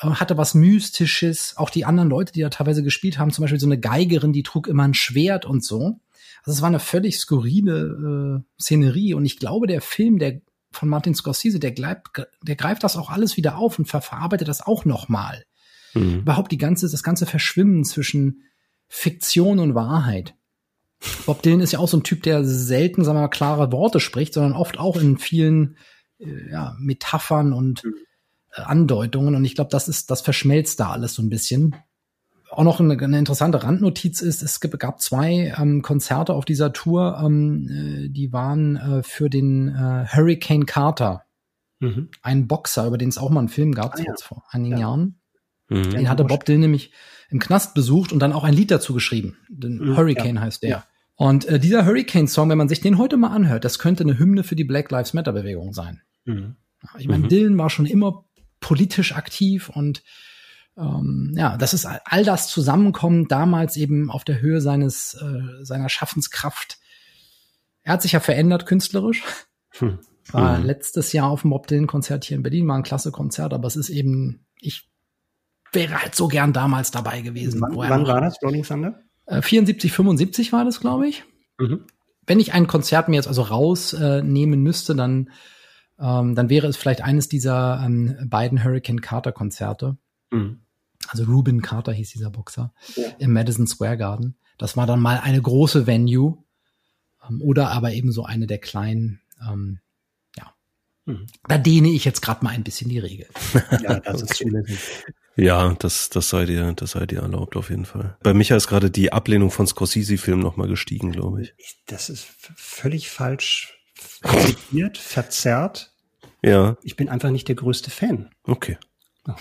äh, hatte was Mystisches. Auch die anderen Leute, die da teilweise gespielt haben, zum Beispiel so eine Geigerin, die trug immer ein Schwert und so. Es war eine völlig skurrile äh, Szenerie und ich glaube, der Film, der von Martin Scorsese, der, gleibt, der greift das auch alles wieder auf und verarbeitet das auch nochmal. Mhm. Überhaupt die ganze, das ganze Verschwimmen zwischen Fiktion und Wahrheit. Bob Dylan ist ja auch so ein Typ, der selten, sagen wir mal, klare Worte spricht, sondern oft auch in vielen äh, ja, Metaphern und äh, Andeutungen. Und ich glaube, das ist, das verschmelzt da alles so ein bisschen auch noch eine, eine, interessante Randnotiz ist, es gab zwei ähm, Konzerte auf dieser Tour, ähm, äh, die waren äh, für den äh, Hurricane Carter Mhm. Ein Boxer, über den es auch mal einen Film gab, ah, ja. vor einigen ja. Jahren. Mhm. Den hatte Bob Dylan nämlich im Knast besucht und dann auch ein Lied dazu geschrieben. Den mhm, Hurricane ja. heißt der. Und äh, dieser Hurricane-Song, wenn man sich den heute mal anhört, das könnte eine Hymne für die Black Lives Matter-Bewegung sein. Mhm. Ich meine, mhm. Dylan war schon immer politisch aktiv und ähm, ja, das ist all das Zusammenkommen damals eben auf der Höhe seines äh, seiner Schaffenskraft. Er hat sich ja verändert künstlerisch. Hm. War mhm. letztes Jahr auf dem Bob Dylan Konzert hier in Berlin, war ein klasse Konzert, aber es ist eben, ich wäre halt so gern damals dabei gewesen. Wann, wann war das, Rolling Thunder? 74, äh, 75 war das, glaube ich. Mhm. Wenn ich ein Konzert mir jetzt also rausnehmen äh, müsste, dann, ähm, dann wäre es vielleicht eines dieser ähm, beiden Hurricane Carter Konzerte. Mhm. Also Ruben Carter hieß dieser Boxer ja. im Madison Square Garden. Das war dann mal eine große Venue ähm, oder aber eben so eine der kleinen. Ähm, ja, mhm. da dehne ich jetzt gerade mal ein bisschen die Regel. Ja, das ist zulässig. Ja, das, das sei dir, das sei dir erlaubt auf jeden Fall. Bei Micha ist gerade die Ablehnung von Scorsese-Filmen nochmal gestiegen, glaube ich. Das ist völlig falsch zitiert, verzerrt. Ja. Ich bin einfach nicht der größte Fan. Okay. Oh.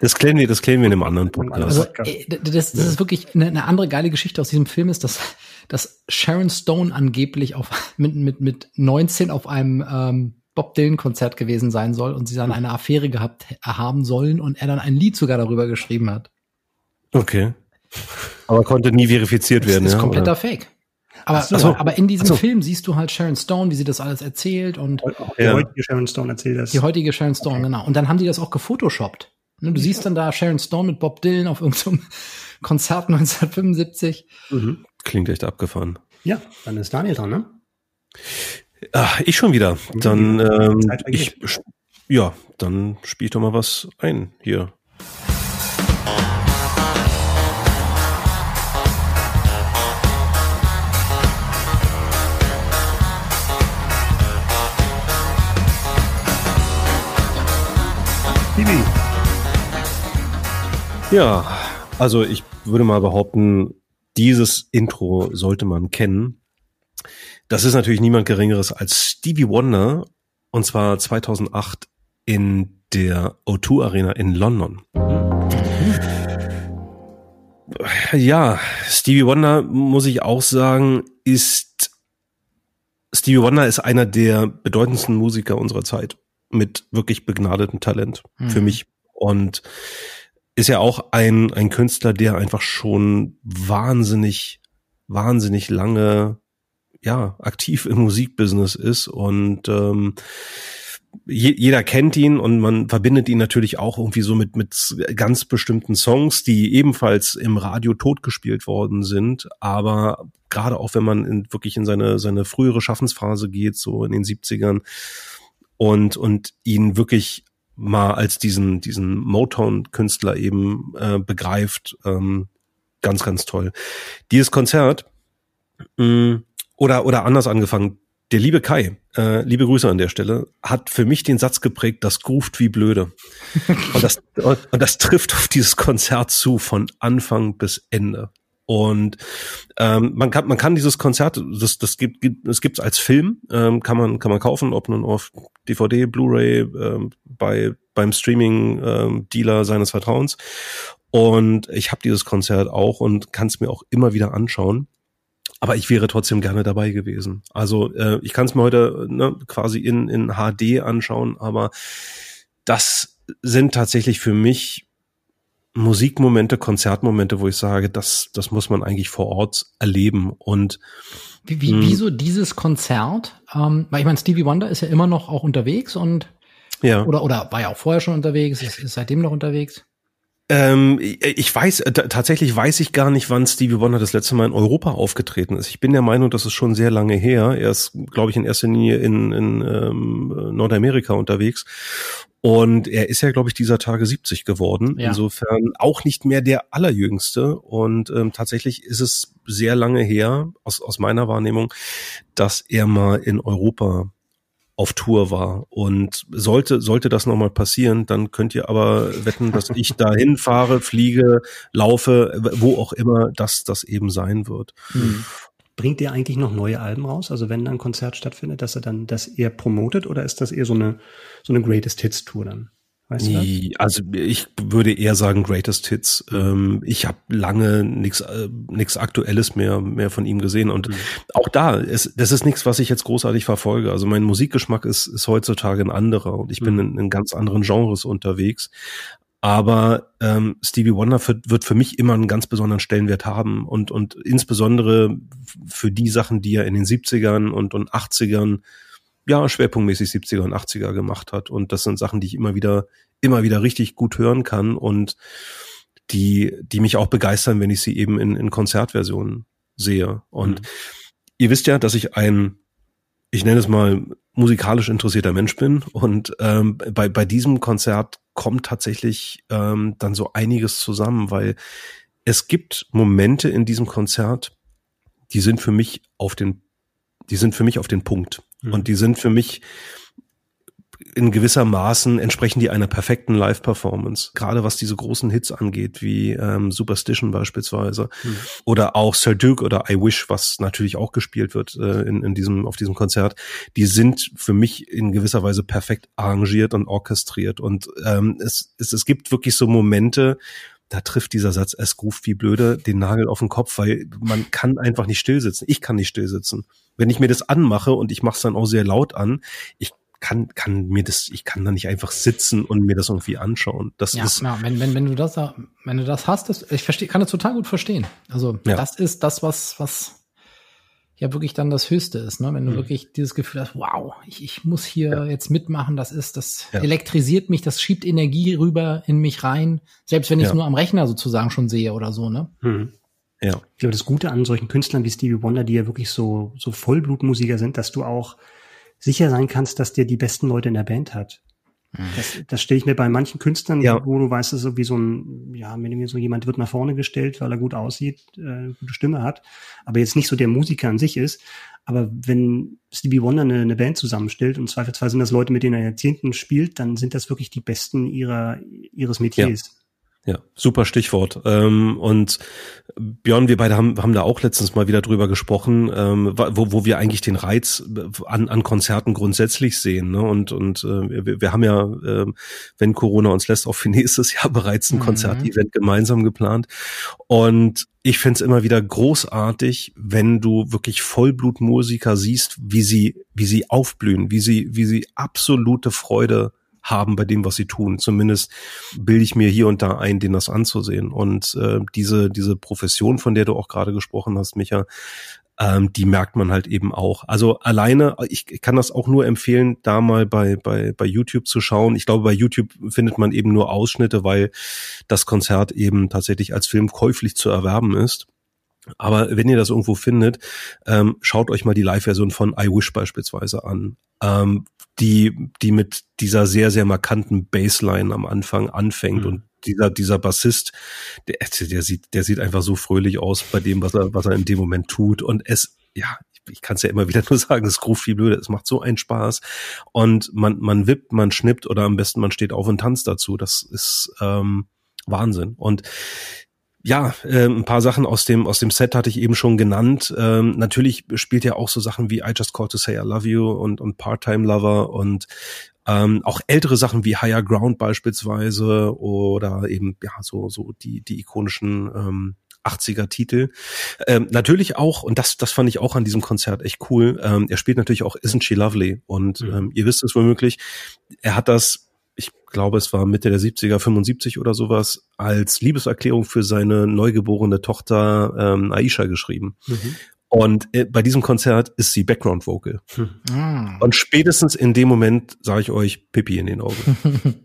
Das klären wir, das klären wir in einem anderen Podcast. Also, äh, das, das ist wirklich eine, eine andere geile Geschichte aus diesem Film ist, dass, dass Sharon Stone angeblich auf, mit, mit, mit 19 auf einem ähm, Bob Dylan Konzert gewesen sein soll und sie dann eine Affäre gehabt haben sollen und er dann ein Lied sogar darüber geschrieben hat. Okay. Aber konnte nie verifiziert werden. Das ist ja, kompletter oder? Fake. Aber, so, aber, aber in diesem so. Film siehst du halt Sharon Stone, wie sie das alles erzählt und die ja. heutige Sharon Stone erzählt das. Die heutige Sharon Stone, okay. genau. Und dann haben die das auch gefotoshoppt. Ne, du siehst dann da Sharon Stone mit Bob Dylan auf irgendeinem Konzert 1975. Mhm. Klingt echt abgefahren. Ja, dann ist Daniel dran, ne? Ach, ich schon wieder. Dann, ähm, ich, ja, dann spiel ich doch mal was ein hier. Ja, also ich würde mal behaupten, dieses Intro sollte man kennen. Das ist natürlich niemand Geringeres als Stevie Wonder und zwar 2008 in der O2 Arena in London. Ja, Stevie Wonder, muss ich auch sagen, ist Stevie Wonder ist einer der bedeutendsten Musiker unserer Zeit mit wirklich begnadetem Talent mhm. für mich und ist ja auch ein, ein Künstler, der einfach schon wahnsinnig, wahnsinnig lange ja, aktiv im Musikbusiness ist und ähm, je, jeder kennt ihn und man verbindet ihn natürlich auch irgendwie so mit, mit ganz bestimmten Songs, die ebenfalls im Radio totgespielt worden sind. Aber gerade auch wenn man in, wirklich in seine, seine frühere Schaffensphase geht, so in den 70ern und, und ihn wirklich mal als diesen, diesen Motown-Künstler eben äh, begreift, ähm, ganz, ganz toll. Dieses Konzert, mh, mm, oder, oder anders angefangen. Der liebe Kai, äh, liebe Grüße an der Stelle, hat für mich den Satz geprägt, das groovt wie blöde. und, das, und das trifft auf dieses Konzert zu, von Anfang bis Ende. Und ähm, man kann man kann dieses Konzert, das das gibt gibt es gibt's als Film, ähm, kann man kann man kaufen, ob nun auf DVD, Blu-ray, ähm, bei beim Streaming ähm, Dealer seines Vertrauens. Und ich habe dieses Konzert auch und kann es mir auch immer wieder anschauen. Aber ich wäre trotzdem gerne dabei gewesen. Also äh, ich kann es mir heute ne, quasi in, in HD anschauen, aber das sind tatsächlich für mich Musikmomente, Konzertmomente, wo ich sage, das, das muss man eigentlich vor Ort erleben. Und wie, wie, hm. wieso dieses Konzert? Ähm, weil ich meine, Stevie Wonder ist ja immer noch auch unterwegs und ja. oder, oder war ja auch vorher schon unterwegs, ist, ist seitdem noch unterwegs. Ähm, ich weiß, äh, tatsächlich weiß ich gar nicht, wann Stevie Wonder das letzte Mal in Europa aufgetreten ist. Ich bin der Meinung, das ist schon sehr lange her. Er ist, glaube ich, in erster Linie in, in ähm, Nordamerika unterwegs. Und er ist ja, glaube ich, dieser Tage 70 geworden. Ja. Insofern auch nicht mehr der allerjüngste. Und ähm, tatsächlich ist es sehr lange her, aus, aus meiner Wahrnehmung, dass er mal in Europa auf Tour war. Und sollte, sollte das nochmal passieren, dann könnt ihr aber wetten, dass ich dahin fahre, fliege, laufe, wo auch immer das, das eben sein wird. Mhm. Bringt ihr eigentlich noch neue Alben raus? Also wenn da ein Konzert stattfindet, dass er dann das eher promotet oder ist das eher so eine, so eine Greatest Hits Tour dann? Weißt du also ich würde eher sagen Greatest Hits. Ähm, ich habe lange nichts äh, nix Aktuelles mehr mehr von ihm gesehen und mhm. auch da ist das ist nichts, was ich jetzt großartig verfolge. Also mein Musikgeschmack ist ist heutzutage ein anderer und ich mhm. bin in, in ganz anderen Genres unterwegs. Aber ähm, Stevie Wonder wird, wird für mich immer einen ganz besonderen Stellenwert haben und und insbesondere für die Sachen, die er in den 70ern und und 80ern ja, schwerpunktmäßig 70er und 80er gemacht hat. Und das sind Sachen, die ich immer wieder, immer wieder richtig gut hören kann und die, die mich auch begeistern, wenn ich sie eben in, in Konzertversionen sehe. Und mhm. ihr wisst ja, dass ich ein, ich nenne es mal, musikalisch interessierter Mensch bin. Und ähm, bei, bei diesem Konzert kommt tatsächlich ähm, dann so einiges zusammen, weil es gibt Momente in diesem Konzert, die sind für mich auf den, die sind für mich auf den Punkt. Mhm. Und die sind für mich in gewisser Maßen entsprechen die einer perfekten Live-Performance. Gerade was diese großen Hits angeht, wie ähm, Superstition beispielsweise. Mhm. Oder auch Sir Duke oder I Wish, was natürlich auch gespielt wird äh, in, in diesem, auf diesem Konzert. Die sind für mich in gewisser Weise perfekt arrangiert und orchestriert. Und ähm, es, es, es gibt wirklich so Momente, da trifft dieser Satz, es ruft wie blöde den Nagel auf den Kopf, weil man kann einfach nicht stillsitzen. Ich kann nicht stillsitzen. Wenn ich mir das anmache und ich mache es dann auch sehr laut an, ich kann, kann mir das, ich kann da nicht einfach sitzen und mir das irgendwie anschauen. Das ja, ist. Ja, wenn, wenn, wenn du das, wenn du das hast, das, ich verstehe, kann das total gut verstehen. Also, ja. das ist das, was, was ja wirklich dann das Höchste ist, ne? Wenn du mhm. wirklich dieses Gefühl hast, wow, ich, ich muss hier ja. jetzt mitmachen, das ist, das ja. elektrisiert mich, das schiebt Energie rüber in mich rein, selbst wenn ich es nur am Rechner sozusagen schon sehe oder so, ne? Mhm. Ja. Ich glaube, das Gute an solchen Künstlern wie Stevie Wonder, die ja wirklich so, so Vollblutmusiker sind, dass du auch sicher sein kannst, dass der die besten Leute in der Band hat. Das, das stelle ich mir bei manchen Künstlern, ja. wo du weißt, dass so wie so ein, ja, wenn so jemand wird nach vorne gestellt, weil er gut aussieht, äh, gute Stimme hat, aber jetzt nicht so der Musiker an sich ist. Aber wenn Stevie Wonder eine, eine Band zusammenstellt und zweifelsfall sind das Leute, mit denen er Jahrzehnten spielt, dann sind das wirklich die Besten ihrer, ihres Metiers. Ja. Ja, super Stichwort. Ähm, und Björn, wir beide haben, haben da auch letztens mal wieder drüber gesprochen, ähm, wo, wo wir eigentlich den Reiz an, an Konzerten grundsätzlich sehen. Ne? Und, und äh, wir, wir haben ja, äh, wenn Corona uns lässt, auch für nächstes Jahr bereits ein mhm. Konzertevent gemeinsam geplant. Und ich find's immer wieder großartig, wenn du wirklich Vollblutmusiker siehst, wie sie, wie sie aufblühen, wie sie, wie sie absolute Freude haben bei dem, was sie tun. Zumindest bilde ich mir hier und da ein, denen das anzusehen. Und äh, diese, diese Profession, von der du auch gerade gesprochen hast, Micha, ähm, die merkt man halt eben auch. Also alleine, ich kann das auch nur empfehlen, da mal bei, bei, bei YouTube zu schauen. Ich glaube, bei YouTube findet man eben nur Ausschnitte, weil das Konzert eben tatsächlich als Film käuflich zu erwerben ist. Aber wenn ihr das irgendwo findet, ähm, schaut euch mal die Live-Version von I Wish beispielsweise an ähm, die, die mit dieser sehr, sehr markanten Bassline am Anfang anfängt mhm. und dieser, dieser Bassist, der, der sieht, der sieht einfach so fröhlich aus bei dem, was er, was er in dem Moment tut und es, ja, ich kann es ja immer wieder nur sagen, es ruft wie blöde, es macht so einen Spaß und man, man wippt, man schnippt oder am besten man steht auf und tanzt dazu. Das ist ähm, Wahnsinn. Und ja, äh, ein paar Sachen aus dem aus dem Set hatte ich eben schon genannt. Ähm, natürlich spielt ja auch so Sachen wie I Just Call to Say I Love You und und Part-Time Lover und ähm, auch ältere Sachen wie Higher Ground beispielsweise oder eben ja so so die die ikonischen ähm, 80er Titel. Ähm, natürlich auch, und das, das fand ich auch an diesem Konzert echt cool, ähm, er spielt natürlich auch Isn't She Lovely. Und mhm. ähm, ihr wisst es womöglich, er hat das glaube, es war Mitte der 70er, 75 oder sowas, als Liebeserklärung für seine neugeborene Tochter ähm, Aisha geschrieben. Mhm. Und äh, bei diesem Konzert ist sie Background Vocal. Mhm. Und spätestens in dem Moment sage ich euch Pippi in den Augen.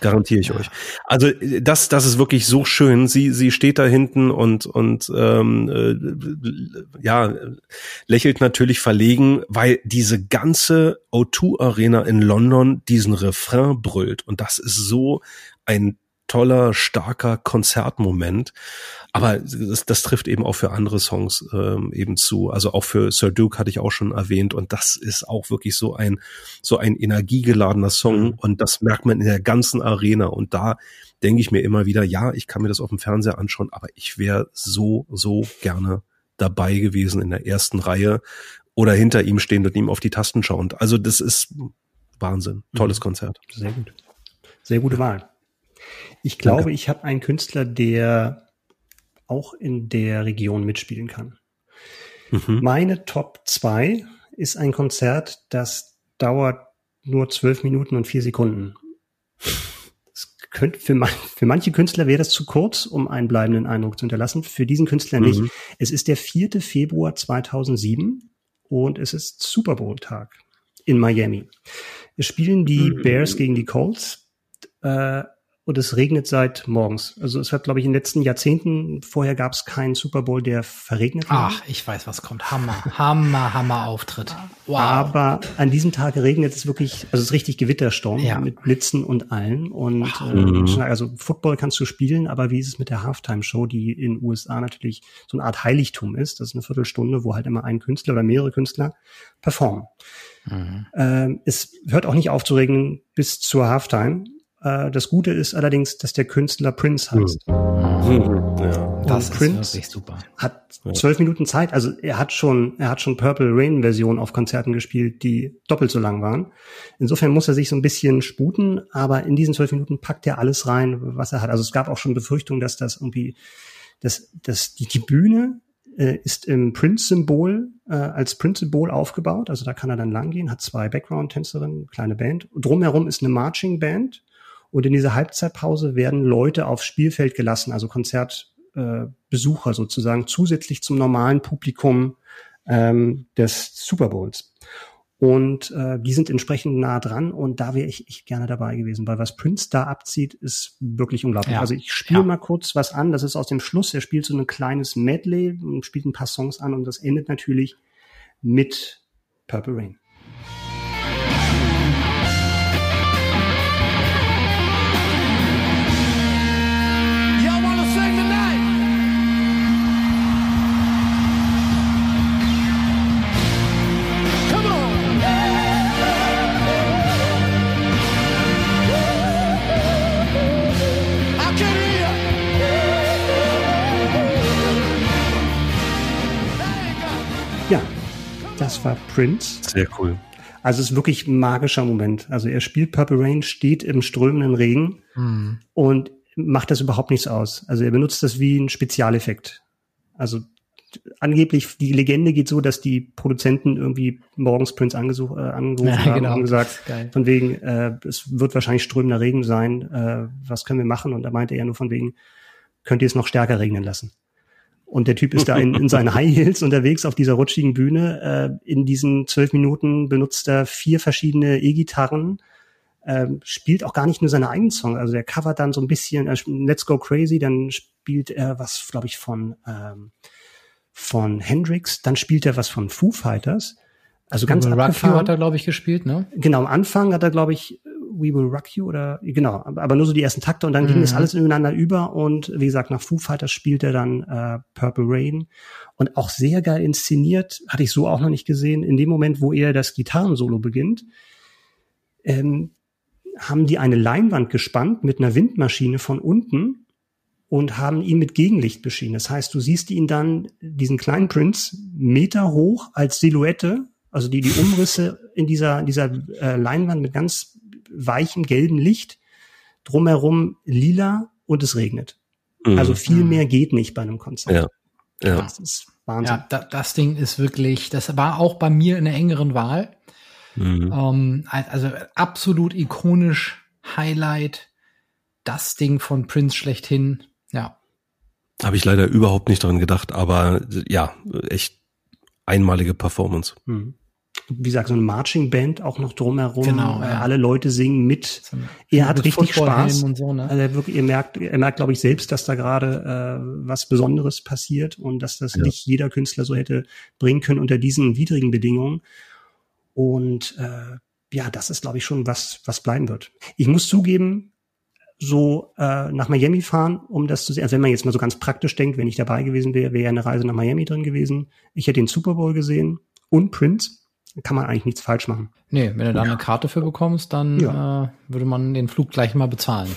Garantiere ich ja. euch. Also das, das ist wirklich so schön. Sie, sie steht da hinten und und ähm, äh, ja lächelt natürlich verlegen, weil diese ganze O2 Arena in London diesen Refrain brüllt und das ist so ein toller, starker Konzertmoment. Aber das, das trifft eben auch für andere Songs ähm, eben zu. Also auch für Sir Duke hatte ich auch schon erwähnt. Und das ist auch wirklich so ein, so ein energiegeladener Song. Mhm. Und das merkt man in der ganzen Arena. Und da denke ich mir immer wieder, ja, ich kann mir das auf dem Fernseher anschauen, aber ich wäre so, so gerne dabei gewesen in der ersten Reihe oder hinter ihm stehend und ihm auf die Tasten schauend. Also das ist Wahnsinn. Tolles mhm. Konzert. Sehr gut. Sehr gute Wahl. Ich glaube, Danke. ich habe einen Künstler, der auch in der Region mitspielen kann. Mhm. Meine Top 2 ist ein Konzert, das dauert nur zwölf Minuten und vier Sekunden. Das könnte für, man, für manche Künstler wäre das zu kurz, um einen bleibenden Eindruck zu hinterlassen. Für diesen Künstler nicht. Mhm. Es ist der 4. Februar 2007 und es ist Super Bowl Tag in Miami. Es spielen die mhm. Bears gegen die Colts. Äh, und es regnet seit morgens. Also es hat, glaube ich, in den letzten Jahrzehnten, vorher gab es keinen Super Bowl, der verregnet war. Ach, ich weiß, was kommt. Hammer, Hammer, Hammer Auftritt. Wow. Aber an diesem Tag regnet es wirklich, also es ist richtig Gewittersturm ja. mit Blitzen und allen. Und wow. äh, also Football kannst du spielen, aber wie ist es mit der Halftime-Show, die in USA natürlich so eine Art Heiligtum ist? Das ist eine Viertelstunde, wo halt immer ein Künstler oder mehrere Künstler performen. Mhm. Ähm, es hört auch nicht auf zu regnen bis zur Halftime. Äh, das Gute ist allerdings, dass der Künstler Prince heißt. Mhm. Ja. Das Prince ist wirklich super. Hat zwölf Minuten Zeit. Also er hat schon, er hat schon Purple Rain Version auf Konzerten gespielt, die doppelt so lang waren. Insofern muss er sich so ein bisschen sputen, aber in diesen zwölf Minuten packt er alles rein, was er hat. Also es gab auch schon Befürchtungen, dass das irgendwie, dass, dass die, die Bühne äh, ist im Prince-Symbol, äh, als Prince-Symbol aufgebaut. Also da kann er dann langgehen, hat zwei Background-Tänzerinnen, kleine Band. Drumherum ist eine Marching-Band und in dieser Halbzeitpause werden Leute aufs Spielfeld gelassen, also Konzertbesucher äh, sozusagen, zusätzlich zum normalen Publikum ähm, des Super Bowls. Und äh, die sind entsprechend nah dran und da wäre ich, ich gerne dabei gewesen, weil was Prince da abzieht, ist wirklich unglaublich. Ja. Also ich spiele ja. mal kurz was an, das ist aus dem Schluss, er spielt so ein kleines Medley und spielt ein paar Songs an und das endet natürlich mit Purple Rain. Das war Prince. Sehr cool. Also es ist wirklich ein magischer Moment. Also er spielt Purple Rain, steht im strömenden Regen mhm. und macht das überhaupt nichts aus. Also er benutzt das wie ein Spezialeffekt. Also angeblich, die Legende geht so, dass die Produzenten irgendwie morgens Prince angesucht, äh, angerufen ja, haben genau. und gesagt, von wegen, äh, es wird wahrscheinlich strömender Regen sein, äh, was können wir machen? Und da meinte er nur von wegen, könnt ihr es noch stärker regnen lassen? Und der Typ ist da in, in seinen High Heels unterwegs auf dieser rutschigen Bühne. Äh, in diesen zwölf Minuten benutzt er vier verschiedene E-Gitarren, äh, spielt auch gar nicht nur seine eigenen Songs. Also er covert dann so ein bisschen äh, Let's Go Crazy, dann spielt er was, glaube ich, von ähm, von Hendrix, dann spielt er was von Foo Fighters. Also ganz Rock You hat er, glaube ich, gespielt, ne? Genau, am Anfang hat er, glaube ich, We Will Rock You oder genau, aber nur so die ersten Takte und dann mhm. ging das alles ineinander über und wie gesagt, nach Foo Fighters spielt er dann äh, Purple Rain und auch sehr geil inszeniert, hatte ich so auch noch nicht gesehen. In dem Moment, wo er das Gitarrensolo beginnt, ähm, haben die eine Leinwand gespannt mit einer Windmaschine von unten und haben ihn mit Gegenlicht beschienen. Das heißt, du siehst ihn dann, diesen kleinen Prinz, Meter hoch als Silhouette, also die, die Umrisse in dieser, dieser äh, Leinwand mit ganz weichem gelben Licht, drumherum lila und es regnet. Mhm. Also viel mhm. mehr geht nicht bei einem Konzert. Ja. Ja. Das ist Wahnsinn. Ja, da, das Ding ist wirklich, das war auch bei mir in der engeren Wahl. Mhm. Ähm, also absolut ikonisch, Highlight, das Ding von Prince schlechthin. Ja. Habe ich leider überhaupt nicht dran gedacht, aber ja, echt einmalige Performance. Mhm wie gesagt, so eine Marching Band auch noch drumherum. Genau, ja. Alle Leute singen mit. er hat richtig Spaß. Und so, ne? Also er wirklich, ihr merkt, er merkt, glaube ich, selbst, dass da gerade äh, was Besonderes passiert und dass das ja. nicht jeder Künstler so hätte bringen können unter diesen widrigen Bedingungen. Und äh, ja, das ist, glaube ich, schon was, was bleiben wird. Ich muss zugeben, so äh, nach Miami fahren, um das zu sehen. Also wenn man jetzt mal so ganz praktisch denkt, wenn ich dabei gewesen wäre, wäre ja eine Reise nach Miami drin gewesen. Ich hätte den Super Bowl gesehen und Prince kann man eigentlich nichts falsch machen. Nee, wenn du da eine Karte für bekommst, dann ja. äh, würde man den Flug gleich mal bezahlen.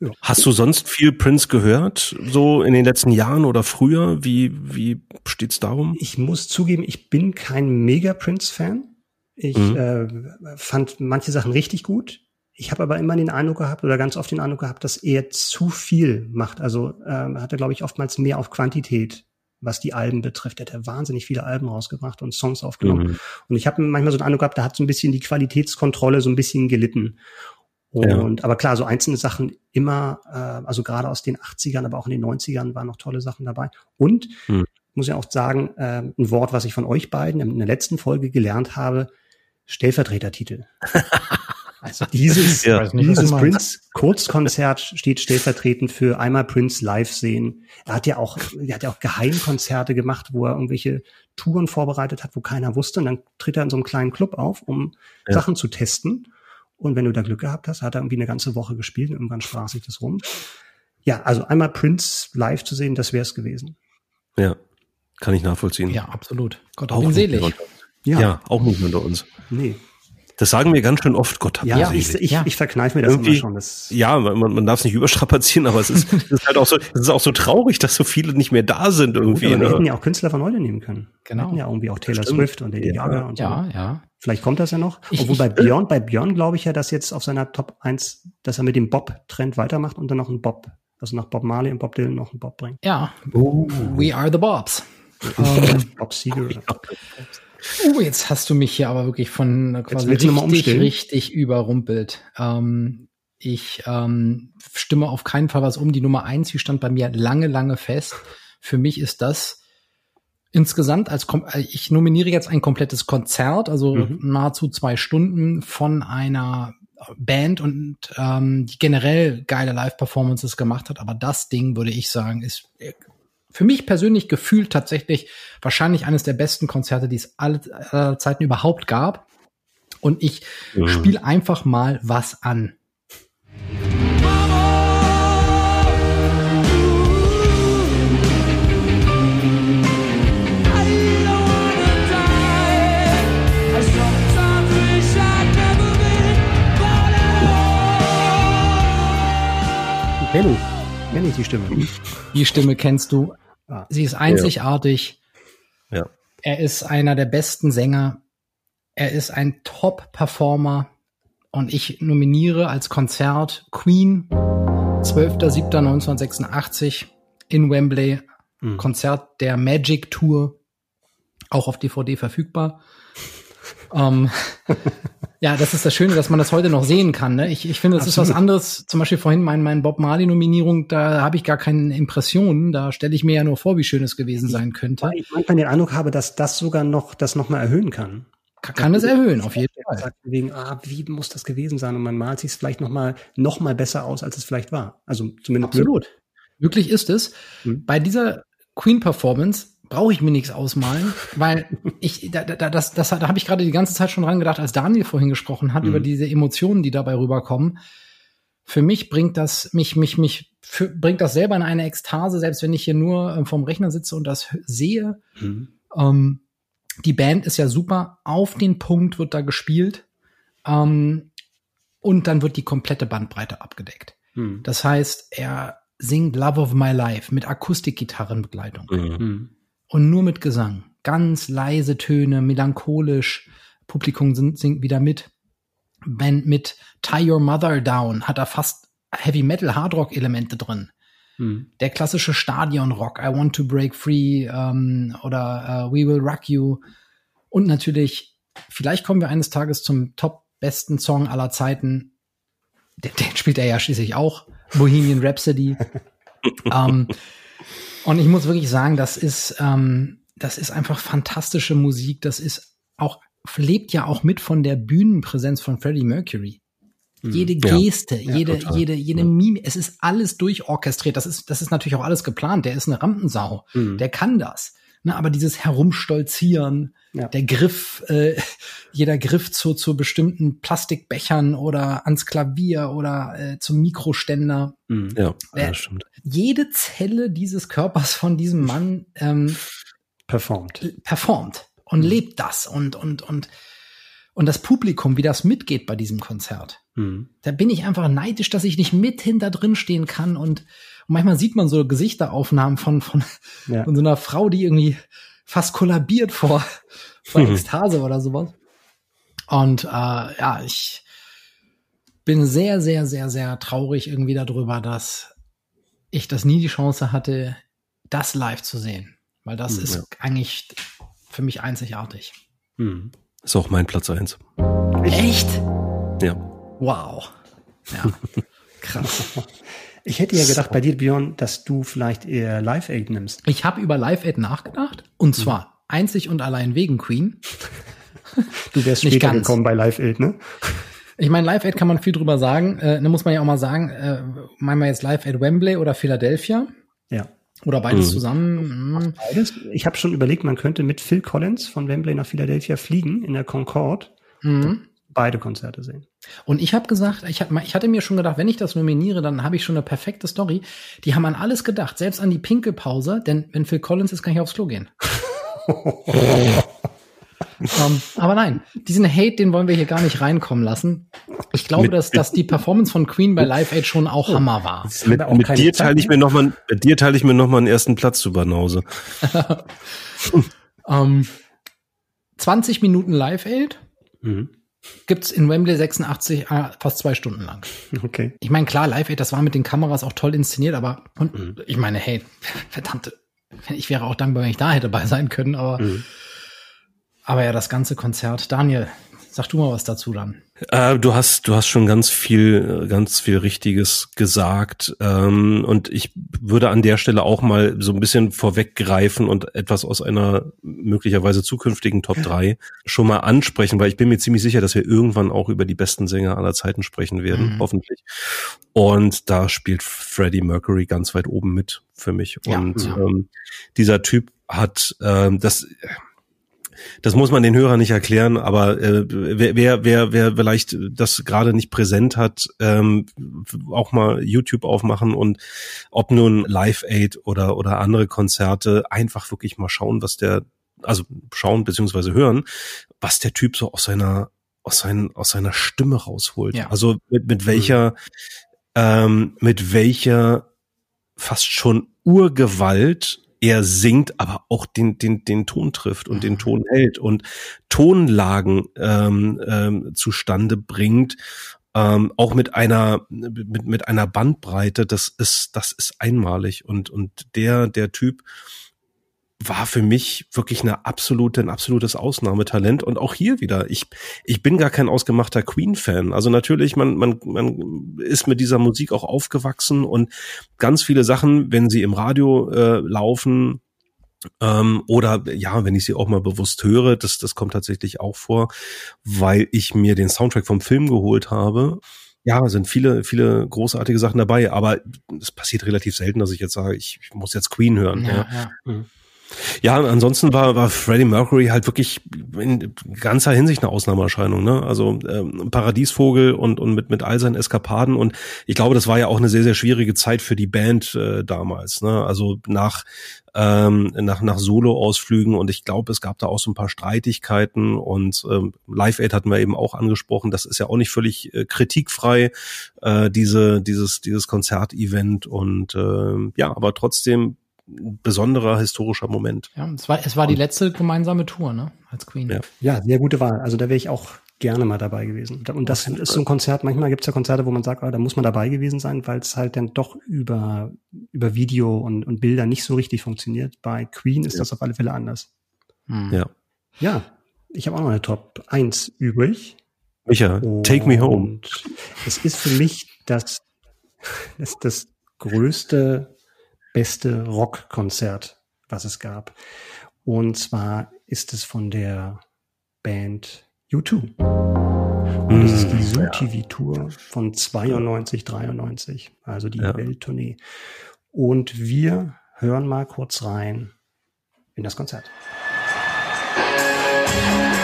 Ja. Hast du sonst viel Prince gehört, so in den letzten Jahren oder früher? Wie, wie steht's darum? Ich muss zugeben, ich bin kein mega Prince-Fan. Ich mhm. äh, fand manche Sachen richtig gut. Ich habe aber immer den Eindruck gehabt oder ganz oft den Eindruck gehabt, dass er zu viel macht. Also äh, hat er, glaube ich, oftmals mehr auf Quantität, was die Alben betrifft. Er hat ja wahnsinnig viele Alben rausgebracht und Songs aufgenommen. Mhm. Und ich habe manchmal so den Eindruck gehabt, da hat so ein bisschen die Qualitätskontrolle so ein bisschen gelitten. Und ja. aber klar, so einzelne Sachen immer, äh, also gerade aus den 80ern, aber auch in den 90ern waren noch tolle Sachen dabei. Und hm. muss ja auch sagen, äh, ein Wort, was ich von euch beiden in der letzten Folge gelernt habe, Stellvertretertitel. Also dieses, ja. dieses Prince Kurzkonzert steht stellvertretend für einmal Prince live sehen. Er hat ja auch, er hat ja auch Geheimkonzerte gemacht, wo er irgendwelche Touren vorbereitet hat, wo keiner wusste. Und dann tritt er in so einem kleinen Club auf, um ja. Sachen zu testen. Und wenn du da Glück gehabt hast, hat er irgendwie eine ganze Woche gespielt und irgendwann sprach sich das rum. Ja, also einmal Prince live zu sehen, das wäre es gewesen. Ja, kann ich nachvollziehen. Ja, absolut. Gott auch selig. Ja. ja, auch nicht unter uns. Nee. Das sagen wir ganz schön oft, Gott hab ja, ich, ich, ja. ich verkneife mir das Irgendwie, immer schon. Das ja, man, man darf es nicht überstrapazieren, aber es ist, es ist halt auch so, es ist auch so traurig, dass so viele nicht mehr da sind irgendwie. Gut, wir ne? hätten ja auch Künstler von heute nehmen können. Genau. Wir hätten ja irgendwie auch Taylor Swift und Lady Gaga und so. Ja, ja. Vielleicht kommt das ja noch. Ich, Obwohl bei Björn, bei Björn glaube ich ja, dass jetzt auf seiner Top 1, dass er mit dem Bob-Trend weitermacht und dann noch einen Bob, also nach Bob Marley und Bob Dylan noch einen Bob bringt. Ja. Uh. We are the Bobs. um, Bob Seger. Oh, jetzt hast du mich hier aber wirklich von quasi richtig, richtig überrumpelt. Ähm, ich ähm, stimme auf keinen Fall was um. Die Nummer eins, die stand bei mir lange, lange fest. Für mich ist das insgesamt als äh, ich nominiere jetzt ein komplettes Konzert, also mhm. nahezu zwei Stunden von einer Band und ähm, die generell geile Live-Performances gemacht hat. Aber das Ding würde ich sagen ist äh, für mich persönlich gefühlt tatsächlich wahrscheinlich eines der besten Konzerte, die es alle, aller Zeiten überhaupt gab. Und ich mhm. spiele einfach mal was an. Kenn ich die Stimme. Die Stimme kennst du. Ah. Sie ist einzigartig. Ja. ja. Er ist einer der besten Sänger. Er ist ein Top-Performer. Und ich nominiere als Konzert Queen, 12.07.1986 in Wembley. Mhm. Konzert der Magic Tour. Auch auf DVD verfügbar. ähm, Ja, das ist das Schöne, dass man das heute noch sehen kann. Ne? Ich, ich finde, das Absolut. ist was anderes. Zum Beispiel vorhin mein, mein Bob Marley-Nominierung, da habe ich gar keine Impressionen. Da stelle ich mir ja nur vor, wie schön es gewesen sein könnte. Weil ich manchmal den Eindruck habe, dass das sogar noch das noch mal erhöhen kann. Kann, kann es erhöhen, auf jeden Fall. Sagt wegen, ah, wie muss das gewesen sein? Und man malt sich es vielleicht noch mal, noch mal besser aus, als es vielleicht war. Also zumindest. Absolut. Wirklich ist es. Hm. Bei dieser Queen-Performance brauche ich mir nichts ausmalen, weil ich da, da, das, das, da habe ich gerade die ganze Zeit schon dran gedacht, als Daniel vorhin gesprochen hat mhm. über diese Emotionen, die dabei rüberkommen. Für mich bringt das mich mich mich für, bringt das selber in eine Ekstase, selbst wenn ich hier nur äh, vorm Rechner sitze und das sehe. Mhm. Ähm, die Band ist ja super, auf den Punkt wird da gespielt ähm, und dann wird die komplette Bandbreite abgedeckt. Mhm. Das heißt, er singt Love of My Life mit Akustikgitarrenbegleitung. Mhm. Und nur mit Gesang. Ganz leise Töne, melancholisch. Publikum singt wieder mit. Band mit Tie Your Mother Down hat er fast Heavy Metal Hard Rock Elemente drin. Hm. Der klassische Stadion Rock, I Want to Break Free ähm, oder uh, We Will Rock You. Und natürlich, vielleicht kommen wir eines Tages zum top besten Song aller Zeiten. Den, den spielt er ja schließlich auch. Bohemian Rhapsody. ähm, und ich muss wirklich sagen, das ist, ähm, das ist einfach fantastische Musik. Das ist auch, lebt ja auch mit von der Bühnenpräsenz von Freddie Mercury. Mhm. Jede Geste, ja, jede, ja, jede, jede ja. Mimik, es ist alles durchorchestriert. Das ist, das ist natürlich auch alles geplant. Der ist eine Rampensau. Mhm. Der kann das. Ne, aber dieses Herumstolzieren, ja. der Griff, äh, jeder Griff zu, zu bestimmten Plastikbechern oder ans Klavier oder äh, zum Mikroständer. Mhm. Ja, äh, das stimmt. Jede Zelle dieses Körpers von diesem Mann ähm, performt. Performt und mhm. lebt das und, und, und, und das Publikum, wie das mitgeht bei diesem Konzert. Mhm. Da bin ich einfach neidisch, dass ich nicht mit hinter drin stehen kann und, und manchmal sieht man so Gesichteraufnahmen von, von, ja. von so einer Frau, die irgendwie fast kollabiert vor, vor mhm. Ekstase oder sowas. Und äh, ja, ich bin sehr, sehr, sehr, sehr traurig irgendwie darüber, dass ich das nie die Chance hatte, das live zu sehen. Weil das mhm, ist ja. eigentlich für mich einzigartig. Mhm. Ist auch mein Platz eins. Echt? Ja. Wow. Ja. Krass. Ich hätte ja gedacht bei dir, Björn, dass du vielleicht eher Live Aid nimmst. Ich habe über Live Aid nachgedacht und mhm. zwar mhm. einzig und allein wegen Queen. Du wärst Nicht später ganz. gekommen bei Live Aid, ne? Ich meine, Live Aid kann man viel drüber sagen. Äh, da muss man ja auch mal sagen, äh, meinen wir jetzt Live Aid Wembley oder Philadelphia? Ja. Oder beides mhm. zusammen? Mhm. Beides. Ich habe schon überlegt, man könnte mit Phil Collins von Wembley nach Philadelphia fliegen in der Concorde. Mhm beide Konzerte sehen. Und ich habe gesagt, ich, hab, ich hatte mir schon gedacht, wenn ich das nominiere, dann habe ich schon eine perfekte Story. Die haben an alles gedacht, selbst an die Pinkelpause, denn wenn Phil Collins ist, kann ich aufs Klo gehen. um, ähm, aber nein, diesen Hate, den wollen wir hier gar nicht reinkommen lassen. Ich glaube, dass, dass die Performance von Queen bei Live Aid schon auch Hammer war. Mit, mit dir teile ich mir noch mal, mit dir teile ich mir noch mal einen ersten Platz zu Banause. um, 20 Minuten Live Aid. Mhm gibt's in Wembley 86 äh, fast zwei Stunden lang. Okay. Ich meine, klar, Live Aid, das war mit den Kameras auch toll inszeniert, aber und, mhm. ich meine, hey, verdammte, ich wäre auch dankbar, wenn ich da hätte bei sein können, aber mhm. aber ja, das ganze Konzert. Daniel, sag du mal was dazu dann. Äh, du hast, du hast schon ganz viel, ganz viel Richtiges gesagt. Ähm, und ich würde an der Stelle auch mal so ein bisschen vorweggreifen und etwas aus einer möglicherweise zukünftigen Top 3 schon mal ansprechen, weil ich bin mir ziemlich sicher, dass wir irgendwann auch über die besten Sänger aller Zeiten sprechen werden, mhm. hoffentlich. Und da spielt Freddie Mercury ganz weit oben mit für mich. Ja, und ja. Ähm, dieser Typ hat ähm, das das muss man den Hörern nicht erklären, aber äh, wer, wer, wer, vielleicht das gerade nicht präsent hat, ähm, auch mal YouTube aufmachen und ob nun Live Aid oder, oder andere Konzerte, einfach wirklich mal schauen, was der, also schauen beziehungsweise hören, was der Typ so aus seiner, aus, seinen, aus seiner Stimme rausholt. Ja. Also mit, mit welcher, mhm. ähm, mit welcher fast schon Urgewalt er singt, aber auch den, den, den Ton trifft und den mhm. Ton hält und Tonlagen ähm, ähm, zustande bringt, ähm, auch mit einer, mit, mit einer Bandbreite, das ist, das ist einmalig. Und, und der, der Typ, war für mich wirklich eine absolute, ein absolutes Ausnahmetalent. Und auch hier wieder, ich, ich bin gar kein ausgemachter Queen-Fan. Also natürlich, man, man, man ist mit dieser Musik auch aufgewachsen und ganz viele Sachen, wenn sie im Radio äh, laufen, ähm, oder ja, wenn ich sie auch mal bewusst höre, das, das kommt tatsächlich auch vor, weil ich mir den Soundtrack vom Film geholt habe. Ja, sind viele, viele großartige Sachen dabei, aber es passiert relativ selten, dass ich jetzt sage, ich, ich muss jetzt Queen hören. Ja, ja. ja. Ja, ansonsten war, war Freddie Mercury halt wirklich in ganzer Hinsicht eine Ausnahmeerscheinung. Ne? Also ähm, Paradiesvogel und, und mit, mit all seinen Eskapaden. Und ich glaube, das war ja auch eine sehr, sehr schwierige Zeit für die Band äh, damals. Ne? Also nach ähm, nach, nach Solo-Ausflügen und ich glaube, es gab da auch so ein paar Streitigkeiten und ähm, Live Aid hatten wir eben auch angesprochen, das ist ja auch nicht völlig äh, kritikfrei, äh, diese, dieses, dieses Konzertevent und äh, ja, aber trotzdem besonderer historischer Moment. Ja, es war, es war die letzte gemeinsame Tour, ne, als Queen. Ja, ja sehr gute Wahl. Also da wäre ich auch gerne mal dabei gewesen. Und das ist so ein Konzert, manchmal gibt es ja Konzerte, wo man sagt, ah, da muss man dabei gewesen sein, weil es halt dann doch über, über Video und, und Bilder nicht so richtig funktioniert. Bei Queen ist ja. das auf alle Fälle anders. Hm. Ja. Ja, ich habe auch noch eine Top 1 übrig. Micha, take me home. Es ist für mich das, das, das größte beste Rockkonzert, was es gab. Und zwar ist es von der Band U2. Und es ist die Zoo mm, von 92, 93, also die ja. Welttournee. Und wir hören mal kurz rein in das Konzert. Ja,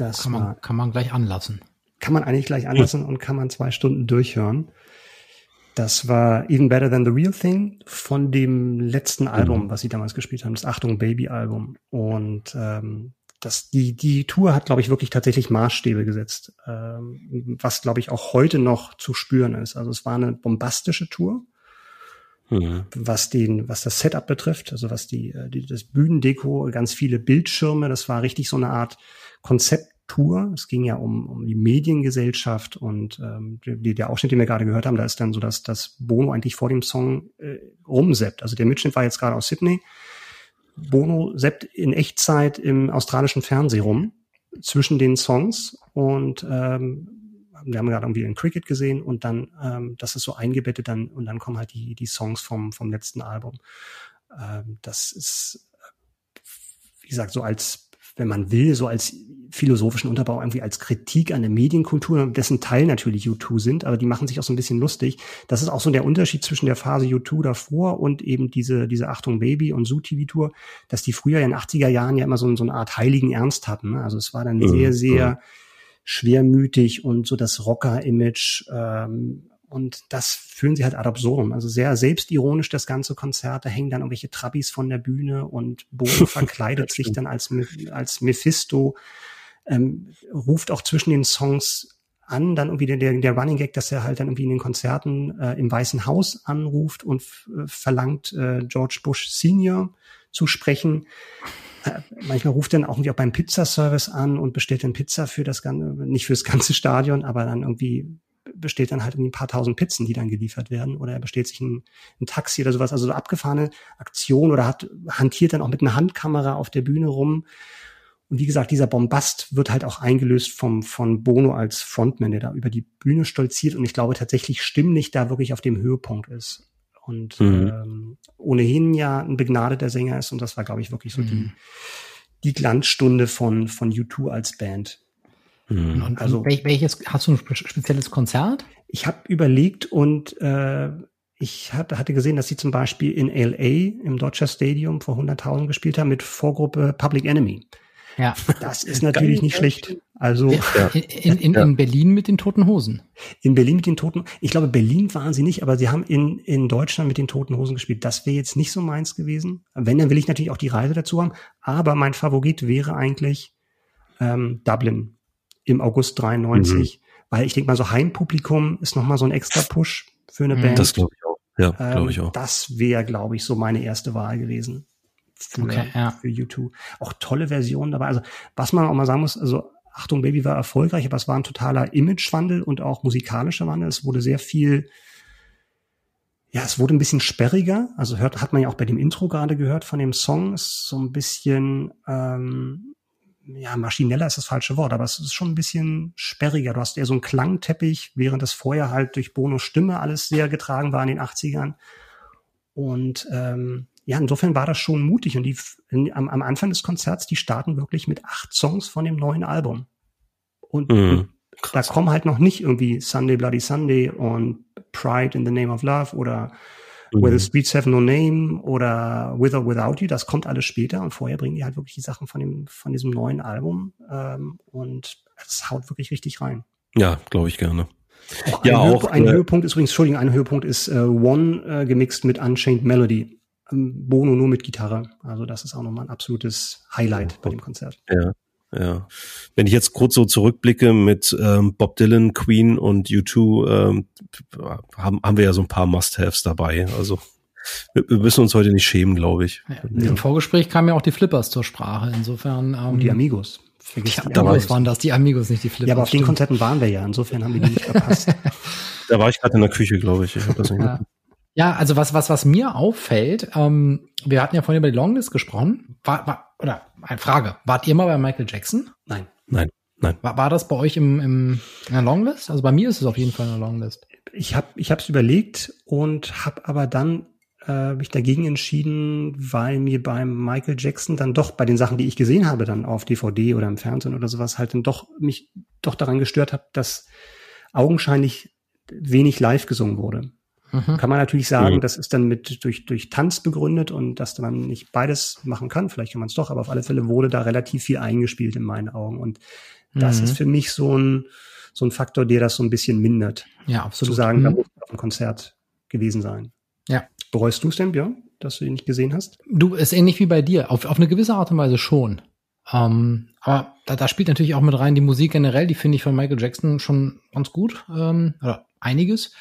das kann man, kann man gleich anlassen. Kann man eigentlich gleich anlassen und kann man zwei Stunden durchhören. Das war Even Better Than the Real Thing von dem letzten mhm. Album, was sie damals gespielt haben, das Achtung Baby Album. Und ähm, das, die, die Tour hat, glaube ich, wirklich tatsächlich Maßstäbe gesetzt, ähm, was, glaube ich, auch heute noch zu spüren ist. Also es war eine bombastische Tour, mhm. was den, was das Setup betrifft, also was die, äh, die, das Bühnendeko, ganz viele Bildschirme, das war richtig so eine Art Konzepttour. Es ging ja um, um die Mediengesellschaft und ähm, die, der Ausschnitt, den wir gerade gehört haben, da ist dann so, dass das Bono eigentlich vor dem Song äh, rumseppt. Also der Mitschnitt war jetzt gerade aus Sydney Bono seppt in Echtzeit im australischen Fernsehen rum zwischen den Songs und ähm, wir haben gerade irgendwie ein Cricket gesehen und dann ähm, das ist so eingebettet dann und dann kommen halt die die Songs vom vom letzten Album. Ähm, das ist wie gesagt so als wenn man will, so als philosophischen Unterbau irgendwie als Kritik an der Medienkultur, dessen Teil natürlich U2 sind, aber die machen sich auch so ein bisschen lustig. Das ist auch so der Unterschied zwischen der Phase U2 davor und eben diese, diese Achtung Baby und Zoo TV Tour, dass die früher in den 80er Jahren ja immer so, so eine Art heiligen Ernst hatten. Ne? Also es war dann mhm. sehr, sehr schwermütig und so das Rocker-Image ähm, und das führen sie halt ad absurdum. Also sehr selbstironisch das ganze Konzert. Da hängen dann irgendwelche Trabis von der Bühne und Bono verkleidet sich dann als, als Mephisto, ähm, ruft auch zwischen den Songs an, dann irgendwie der, der Running Gag, dass er halt dann irgendwie in den Konzerten äh, im Weißen Haus anruft und äh, verlangt, äh, George Bush Senior zu sprechen. Äh, manchmal ruft er dann auch irgendwie auch beim Pizzaservice an und bestellt dann Pizza für das ganze, nicht fürs ganze Stadion, aber dann irgendwie bestellt dann halt irgendwie ein paar tausend Pizzen, die dann geliefert werden, oder er bestellt sich ein, ein Taxi oder sowas, also so abgefahrene Aktion oder hat hantiert dann auch mit einer Handkamera auf der Bühne rum. Und wie gesagt, dieser Bombast wird halt auch eingelöst vom, von Bono als Frontman, der da über die Bühne stolziert und ich glaube tatsächlich stimmlich da wirklich auf dem Höhepunkt ist. Und mhm. ähm, ohnehin ja ein begnadeter Sänger ist und das war, glaube ich, wirklich so mhm. die, die Glanzstunde von, von U2 als Band. Mhm. Und, also welches hast du ein spezielles Konzert? Ich habe überlegt und äh, ich hatte, hatte gesehen, dass sie zum Beispiel in LA im Dodger Stadium vor 100.000 gespielt haben mit Vorgruppe Public Enemy. Ja. Das ist natürlich nicht schlecht. Also ja. in, in, in Berlin mit den Toten Hosen. In Berlin mit den Toten. Ich glaube, Berlin waren sie nicht, aber sie haben in in Deutschland mit den Toten Hosen gespielt. Das wäre jetzt nicht so meins gewesen. Wenn, dann will ich natürlich auch die Reise dazu haben. Aber mein Favorit wäre eigentlich ähm, Dublin im August 93, mhm. weil ich denke mal, so Heimpublikum ist nochmal so ein extra Push für eine mhm. Band. Das glaube ich auch. Ja, ähm, glaube ich auch. Das wäre, glaube ich, so meine erste Wahl gewesen für, okay, ja. für YouTube. Auch tolle Versionen dabei. Also, was man auch mal sagen muss, also Achtung Baby war erfolgreich, aber es war ein totaler Imagewandel und auch musikalischer Wandel. Es wurde sehr viel, ja, es wurde ein bisschen sperriger. Also hört, hat man ja auch bei dem Intro gerade gehört von dem Song. Es ist so ein bisschen, ähm, ja, maschineller ist das falsche Wort, aber es ist schon ein bisschen sperriger. Du hast eher so einen Klangteppich, während das vorher halt durch Bonos Stimme alles sehr getragen war in den 80ern. Und ähm, ja, insofern war das schon mutig. Und die in, am, am Anfang des Konzerts, die starten wirklich mit acht Songs von dem neuen Album. Und, mhm. da kommen halt noch nicht irgendwie Sunday Bloody Sunday und Pride in the Name of Love oder mhm. Where the Streets Have No Name oder With or Without You, das kommt alles später und vorher bringen die halt wirklich die Sachen von dem, von diesem neuen Album ähm, und es haut wirklich richtig rein. Ja, glaube ich gerne. Auch ja, ein auch ein äh, Höhepunkt ist übrigens, Entschuldigung, ein Höhepunkt ist äh, One äh, gemixt mit Unchained Melody. Ähm, Bono nur mit Gitarre. Also das ist auch nochmal ein absolutes Highlight bei dem Konzert. Ja. Ja. Wenn ich jetzt kurz so zurückblicke mit ähm, Bob Dylan, Queen und U2, ähm, haben, haben wir ja so ein paar Must-Haves dabei. Also wir, wir müssen uns heute nicht schämen, glaube ich. Ja, Im ja. Vorgespräch kamen ja auch die Flippers zur Sprache. Insofern. Ähm, und die Amigos. Vergiss die Amigos waren das, die Amigos, nicht die Flippers. Ja, aber auf den Konzerten waren wir ja. Insofern haben wir die nicht verpasst. da war ich gerade in der Küche, glaube ich. Ich habe das nicht ja. Ja, also was, was, was mir auffällt, ähm, wir hatten ja vorhin über die Longlist gesprochen. War, war, oder eine Frage, wart ihr mal bei Michael Jackson? Nein. Nein. Nein. War, war das bei euch im, im, in der Longlist? Also bei mir ist es auf jeden Fall in der Longlist. Ich habe ich hab's überlegt und habe aber dann äh, mich dagegen entschieden, weil mir beim Michael Jackson dann doch bei den Sachen, die ich gesehen habe, dann auf DVD oder im Fernsehen oder sowas, halt dann doch mich doch daran gestört hat, dass augenscheinlich wenig live gesungen wurde. Mhm. Kann man natürlich sagen, mhm. das ist dann mit durch, durch Tanz begründet und dass man nicht beides machen kann. Vielleicht kann man es doch, aber auf alle Fälle wurde da relativ viel eingespielt in meinen Augen. Und das mhm. ist für mich so ein, so ein Faktor, der das so ein bisschen mindert. Ja, absolut. Zu sagen, da mhm. muss man auf ein Konzert gewesen sein. Ja. Bereust du es denn, Björn, dass du ihn nicht gesehen hast? Du, ist ähnlich wie bei dir. Auf, auf eine gewisse Art und Weise schon. Ähm, aber da, da spielt natürlich auch mit rein die Musik generell, die finde ich von Michael Jackson schon ganz gut. Ähm, oder einiges.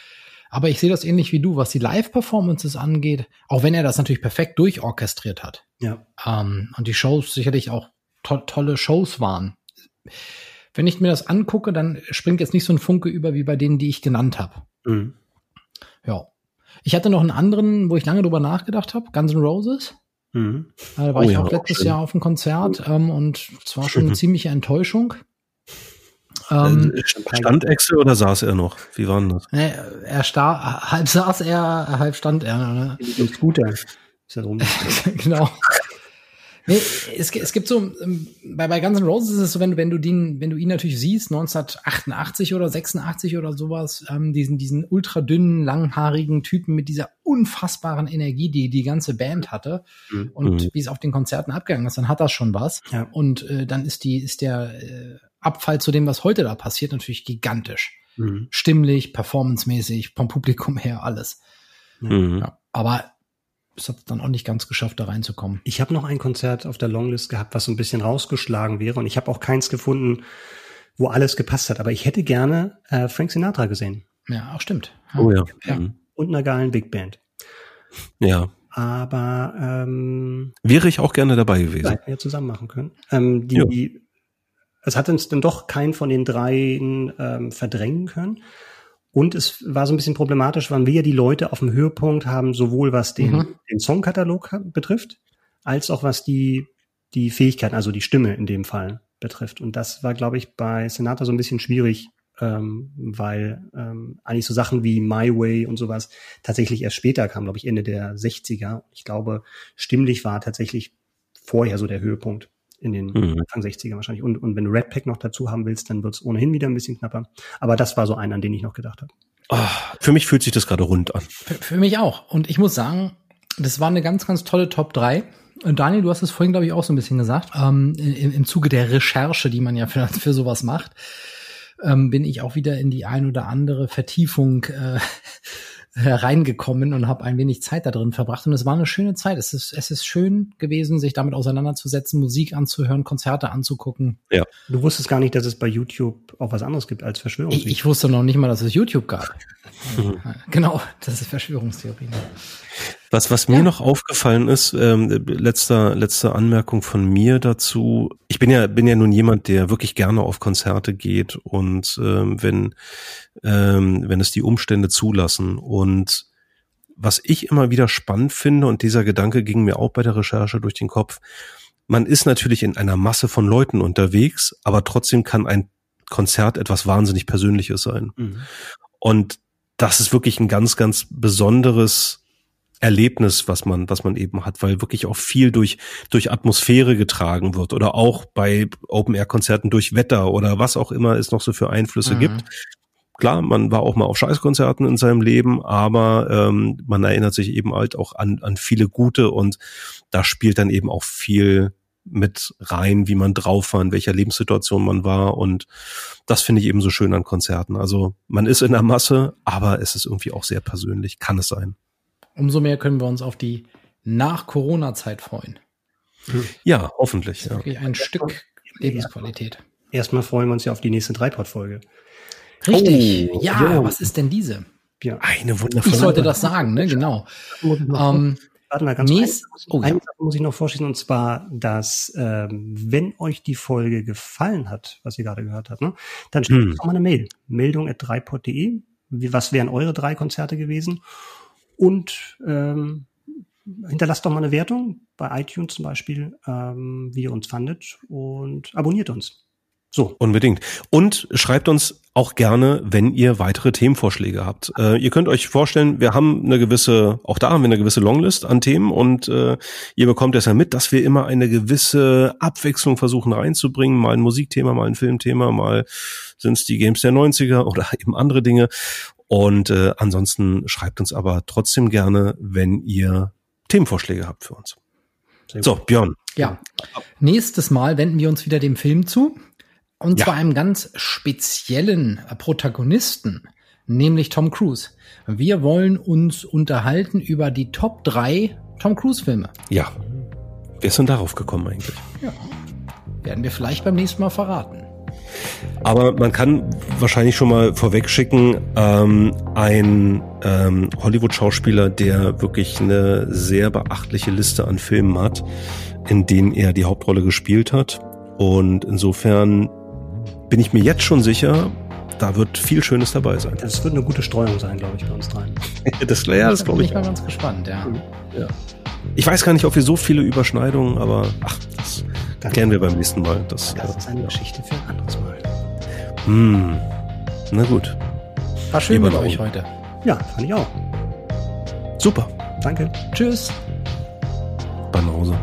Aber ich sehe das ähnlich wie du, was die Live-Performances angeht, auch wenn er das natürlich perfekt durchorchestriert hat. Ja. Ähm, und die Shows sicherlich auch to tolle Shows waren. Wenn ich mir das angucke, dann springt jetzt nicht so ein Funke über wie bei denen, die ich genannt habe. Mhm. Ja. Ich hatte noch einen anderen, wo ich lange drüber nachgedacht habe, Guns N' Roses. Mhm. Da war oh, ich auch ja, letztes schön. Jahr auf einem Konzert ähm, und es war schon eine ziemliche Enttäuschung. Ähm, äh, stand Excel oder saß er noch? Wie war denn das? Nee, er star halb saß er, halb stand er. Ne? Scooter. Ist ja genau. Nee, es, es gibt so, ähm, bei, bei Guns N' Roses ist es so, wenn du, wenn du den, wenn du ihn natürlich siehst, 1988 oder 86 oder sowas, ähm, diesen, diesen ultra dünnen, langhaarigen Typen mit dieser unfassbaren Energie, die die ganze Band hatte mhm. und mhm. wie es auf den Konzerten abgegangen ist, dann hat das schon was. Ja. Und äh, dann ist die, ist der äh, Abfall zu dem, was heute da passiert, natürlich gigantisch. Mhm. Stimmlich, performancemäßig, vom Publikum her, alles. Mhm. Ja, aber es hat dann auch nicht ganz geschafft, da reinzukommen. Ich habe noch ein Konzert auf der Longlist gehabt, was so ein bisschen rausgeschlagen wäre. Und ich habe auch keins gefunden, wo alles gepasst hat. Aber ich hätte gerne äh, Frank Sinatra gesehen. Ja, auch stimmt. Ja. Oh ja. ja. Mhm. Und einer geilen Big Band. Ja. Aber ähm, wäre ich auch gerne dabei gewesen. Hätten wir zusammen machen können. Ähm, die, ja es hat uns dann doch keinen von den dreien ähm, verdrängen können. Und es war so ein bisschen problematisch, weil wir ja die Leute auf dem Höhepunkt haben, sowohl was den, mhm. den Songkatalog betrifft, als auch was die, die Fähigkeiten, also die Stimme in dem Fall betrifft. Und das war, glaube ich, bei Senata so ein bisschen schwierig, ähm, weil ähm, eigentlich so Sachen wie My Way und sowas tatsächlich erst später kam, glaube ich, Ende der 60er. Ich glaube, stimmlich war tatsächlich vorher so der Höhepunkt in den mhm. Anfang 60er wahrscheinlich. Und, und wenn du Red Pack noch dazu haben willst, dann wird es ohnehin wieder ein bisschen knapper. Aber das war so ein, an den ich noch gedacht habe. Oh, für mich fühlt sich das gerade rund an. Für, für, mich auch. Und ich muss sagen, das war eine ganz, ganz tolle Top 3. Und Daniel, du hast es vorhin, glaube ich, auch so ein bisschen gesagt. Ähm, im, Im Zuge der Recherche, die man ja für, für sowas macht, ähm, bin ich auch wieder in die ein oder andere Vertiefung äh, hereingekommen und habe ein wenig Zeit da drin verbracht. Und es war eine schöne Zeit. Es ist, es ist schön gewesen, sich damit auseinanderzusetzen, Musik anzuhören, Konzerte anzugucken. Ja. Du wusstest gar nicht, dass es bei YouTube auch was anderes gibt als Verschwörungstheorien. Ich, ich wusste noch nicht mal, dass es YouTube gab. genau, das ist Verschwörungstheorien. Was, was mir ja. noch aufgefallen ist, ähm, letzter, letzte Anmerkung von mir dazu. Ich bin ja, bin ja nun jemand, der wirklich gerne auf Konzerte geht und ähm, wenn, ähm, wenn es die Umstände zulassen. Und was ich immer wieder spannend finde, und dieser Gedanke ging mir auch bei der Recherche durch den Kopf, man ist natürlich in einer Masse von Leuten unterwegs, aber trotzdem kann ein Konzert etwas wahnsinnig Persönliches sein. Mhm. Und das ist wirklich ein ganz, ganz besonderes Erlebnis, was man, was man eben hat, weil wirklich auch viel durch, durch Atmosphäre getragen wird oder auch bei Open-Air-Konzerten durch Wetter oder was auch immer es noch so für Einflüsse mhm. gibt. Klar, man war auch mal auf Scheißkonzerten in seinem Leben, aber ähm, man erinnert sich eben halt auch an, an viele gute und da spielt dann eben auch viel mit rein, wie man drauf war, in welcher Lebenssituation man war. Und das finde ich eben so schön an Konzerten. Also man ist in der Masse, aber es ist irgendwie auch sehr persönlich. Kann es sein umso mehr können wir uns auf die Nach-Corona-Zeit freuen. Ja, hoffentlich. Ja. Ein Stück Lebensqualität. Erstmal freuen wir uns ja auf die nächste Dreiport-Folge. Richtig. Oh, ja, ja, was ist denn diese? Ja. Eine wundervolle. Ich sollte das sagen, ne? Genau. Ähm, Warte mal ganz kurz. Oh, ja. muss ich noch vorschließen, und zwar, dass ähm, wenn euch die Folge gefallen hat, was ihr gerade gehört habt, ne, dann schreibt hm. uns doch mal eine Mail. Meldung at dreiport.de. Was wären eure drei Konzerte gewesen? Und ähm, hinterlasst doch mal eine Wertung bei iTunes zum Beispiel, ähm, wie ihr uns fandet und abonniert uns. So. Unbedingt. Und schreibt uns auch gerne, wenn ihr weitere Themenvorschläge habt. Äh, ihr könnt euch vorstellen, wir haben eine gewisse, auch da haben wir eine gewisse Longlist an Themen und äh, ihr bekommt es ja mit, dass wir immer eine gewisse Abwechslung versuchen reinzubringen. Mal ein Musikthema, mal ein Filmthema, mal sind es die Games der 90er oder eben andere Dinge. Und äh, ansonsten schreibt uns aber trotzdem gerne, wenn ihr Themenvorschläge habt für uns. So, Björn. Ja. Nächstes Mal wenden wir uns wieder dem Film zu. Und ja. zwar einem ganz speziellen Protagonisten, nämlich Tom Cruise. Wir wollen uns unterhalten über die Top 3 Tom Cruise Filme. Ja. Wer ist denn darauf gekommen eigentlich? Ja. Werden wir vielleicht beim nächsten Mal verraten. Aber man kann wahrscheinlich schon mal vorwegschicken, ähm, ein ähm, Hollywood-Schauspieler, der wirklich eine sehr beachtliche Liste an Filmen hat, in denen er die Hauptrolle gespielt hat. Und insofern bin ich mir jetzt schon sicher, da wird viel Schönes dabei sein. Das wird eine gute Streuung sein, glaube ich, bei uns dreien. das, ja, das glaube ich. Bin ich mal ganz gespannt, ja. ja. Ich weiß gar nicht, ob wir so viele Überschneidungen, aber ach, das Ganz klären wir beim nächsten Mal. Das, das ist eine ja. Geschichte für ein anderes Mal. Hm. Na gut. War schön Lieber mit euch heute. Ja, fand ich auch. Super. Danke. Tschüss. Banause.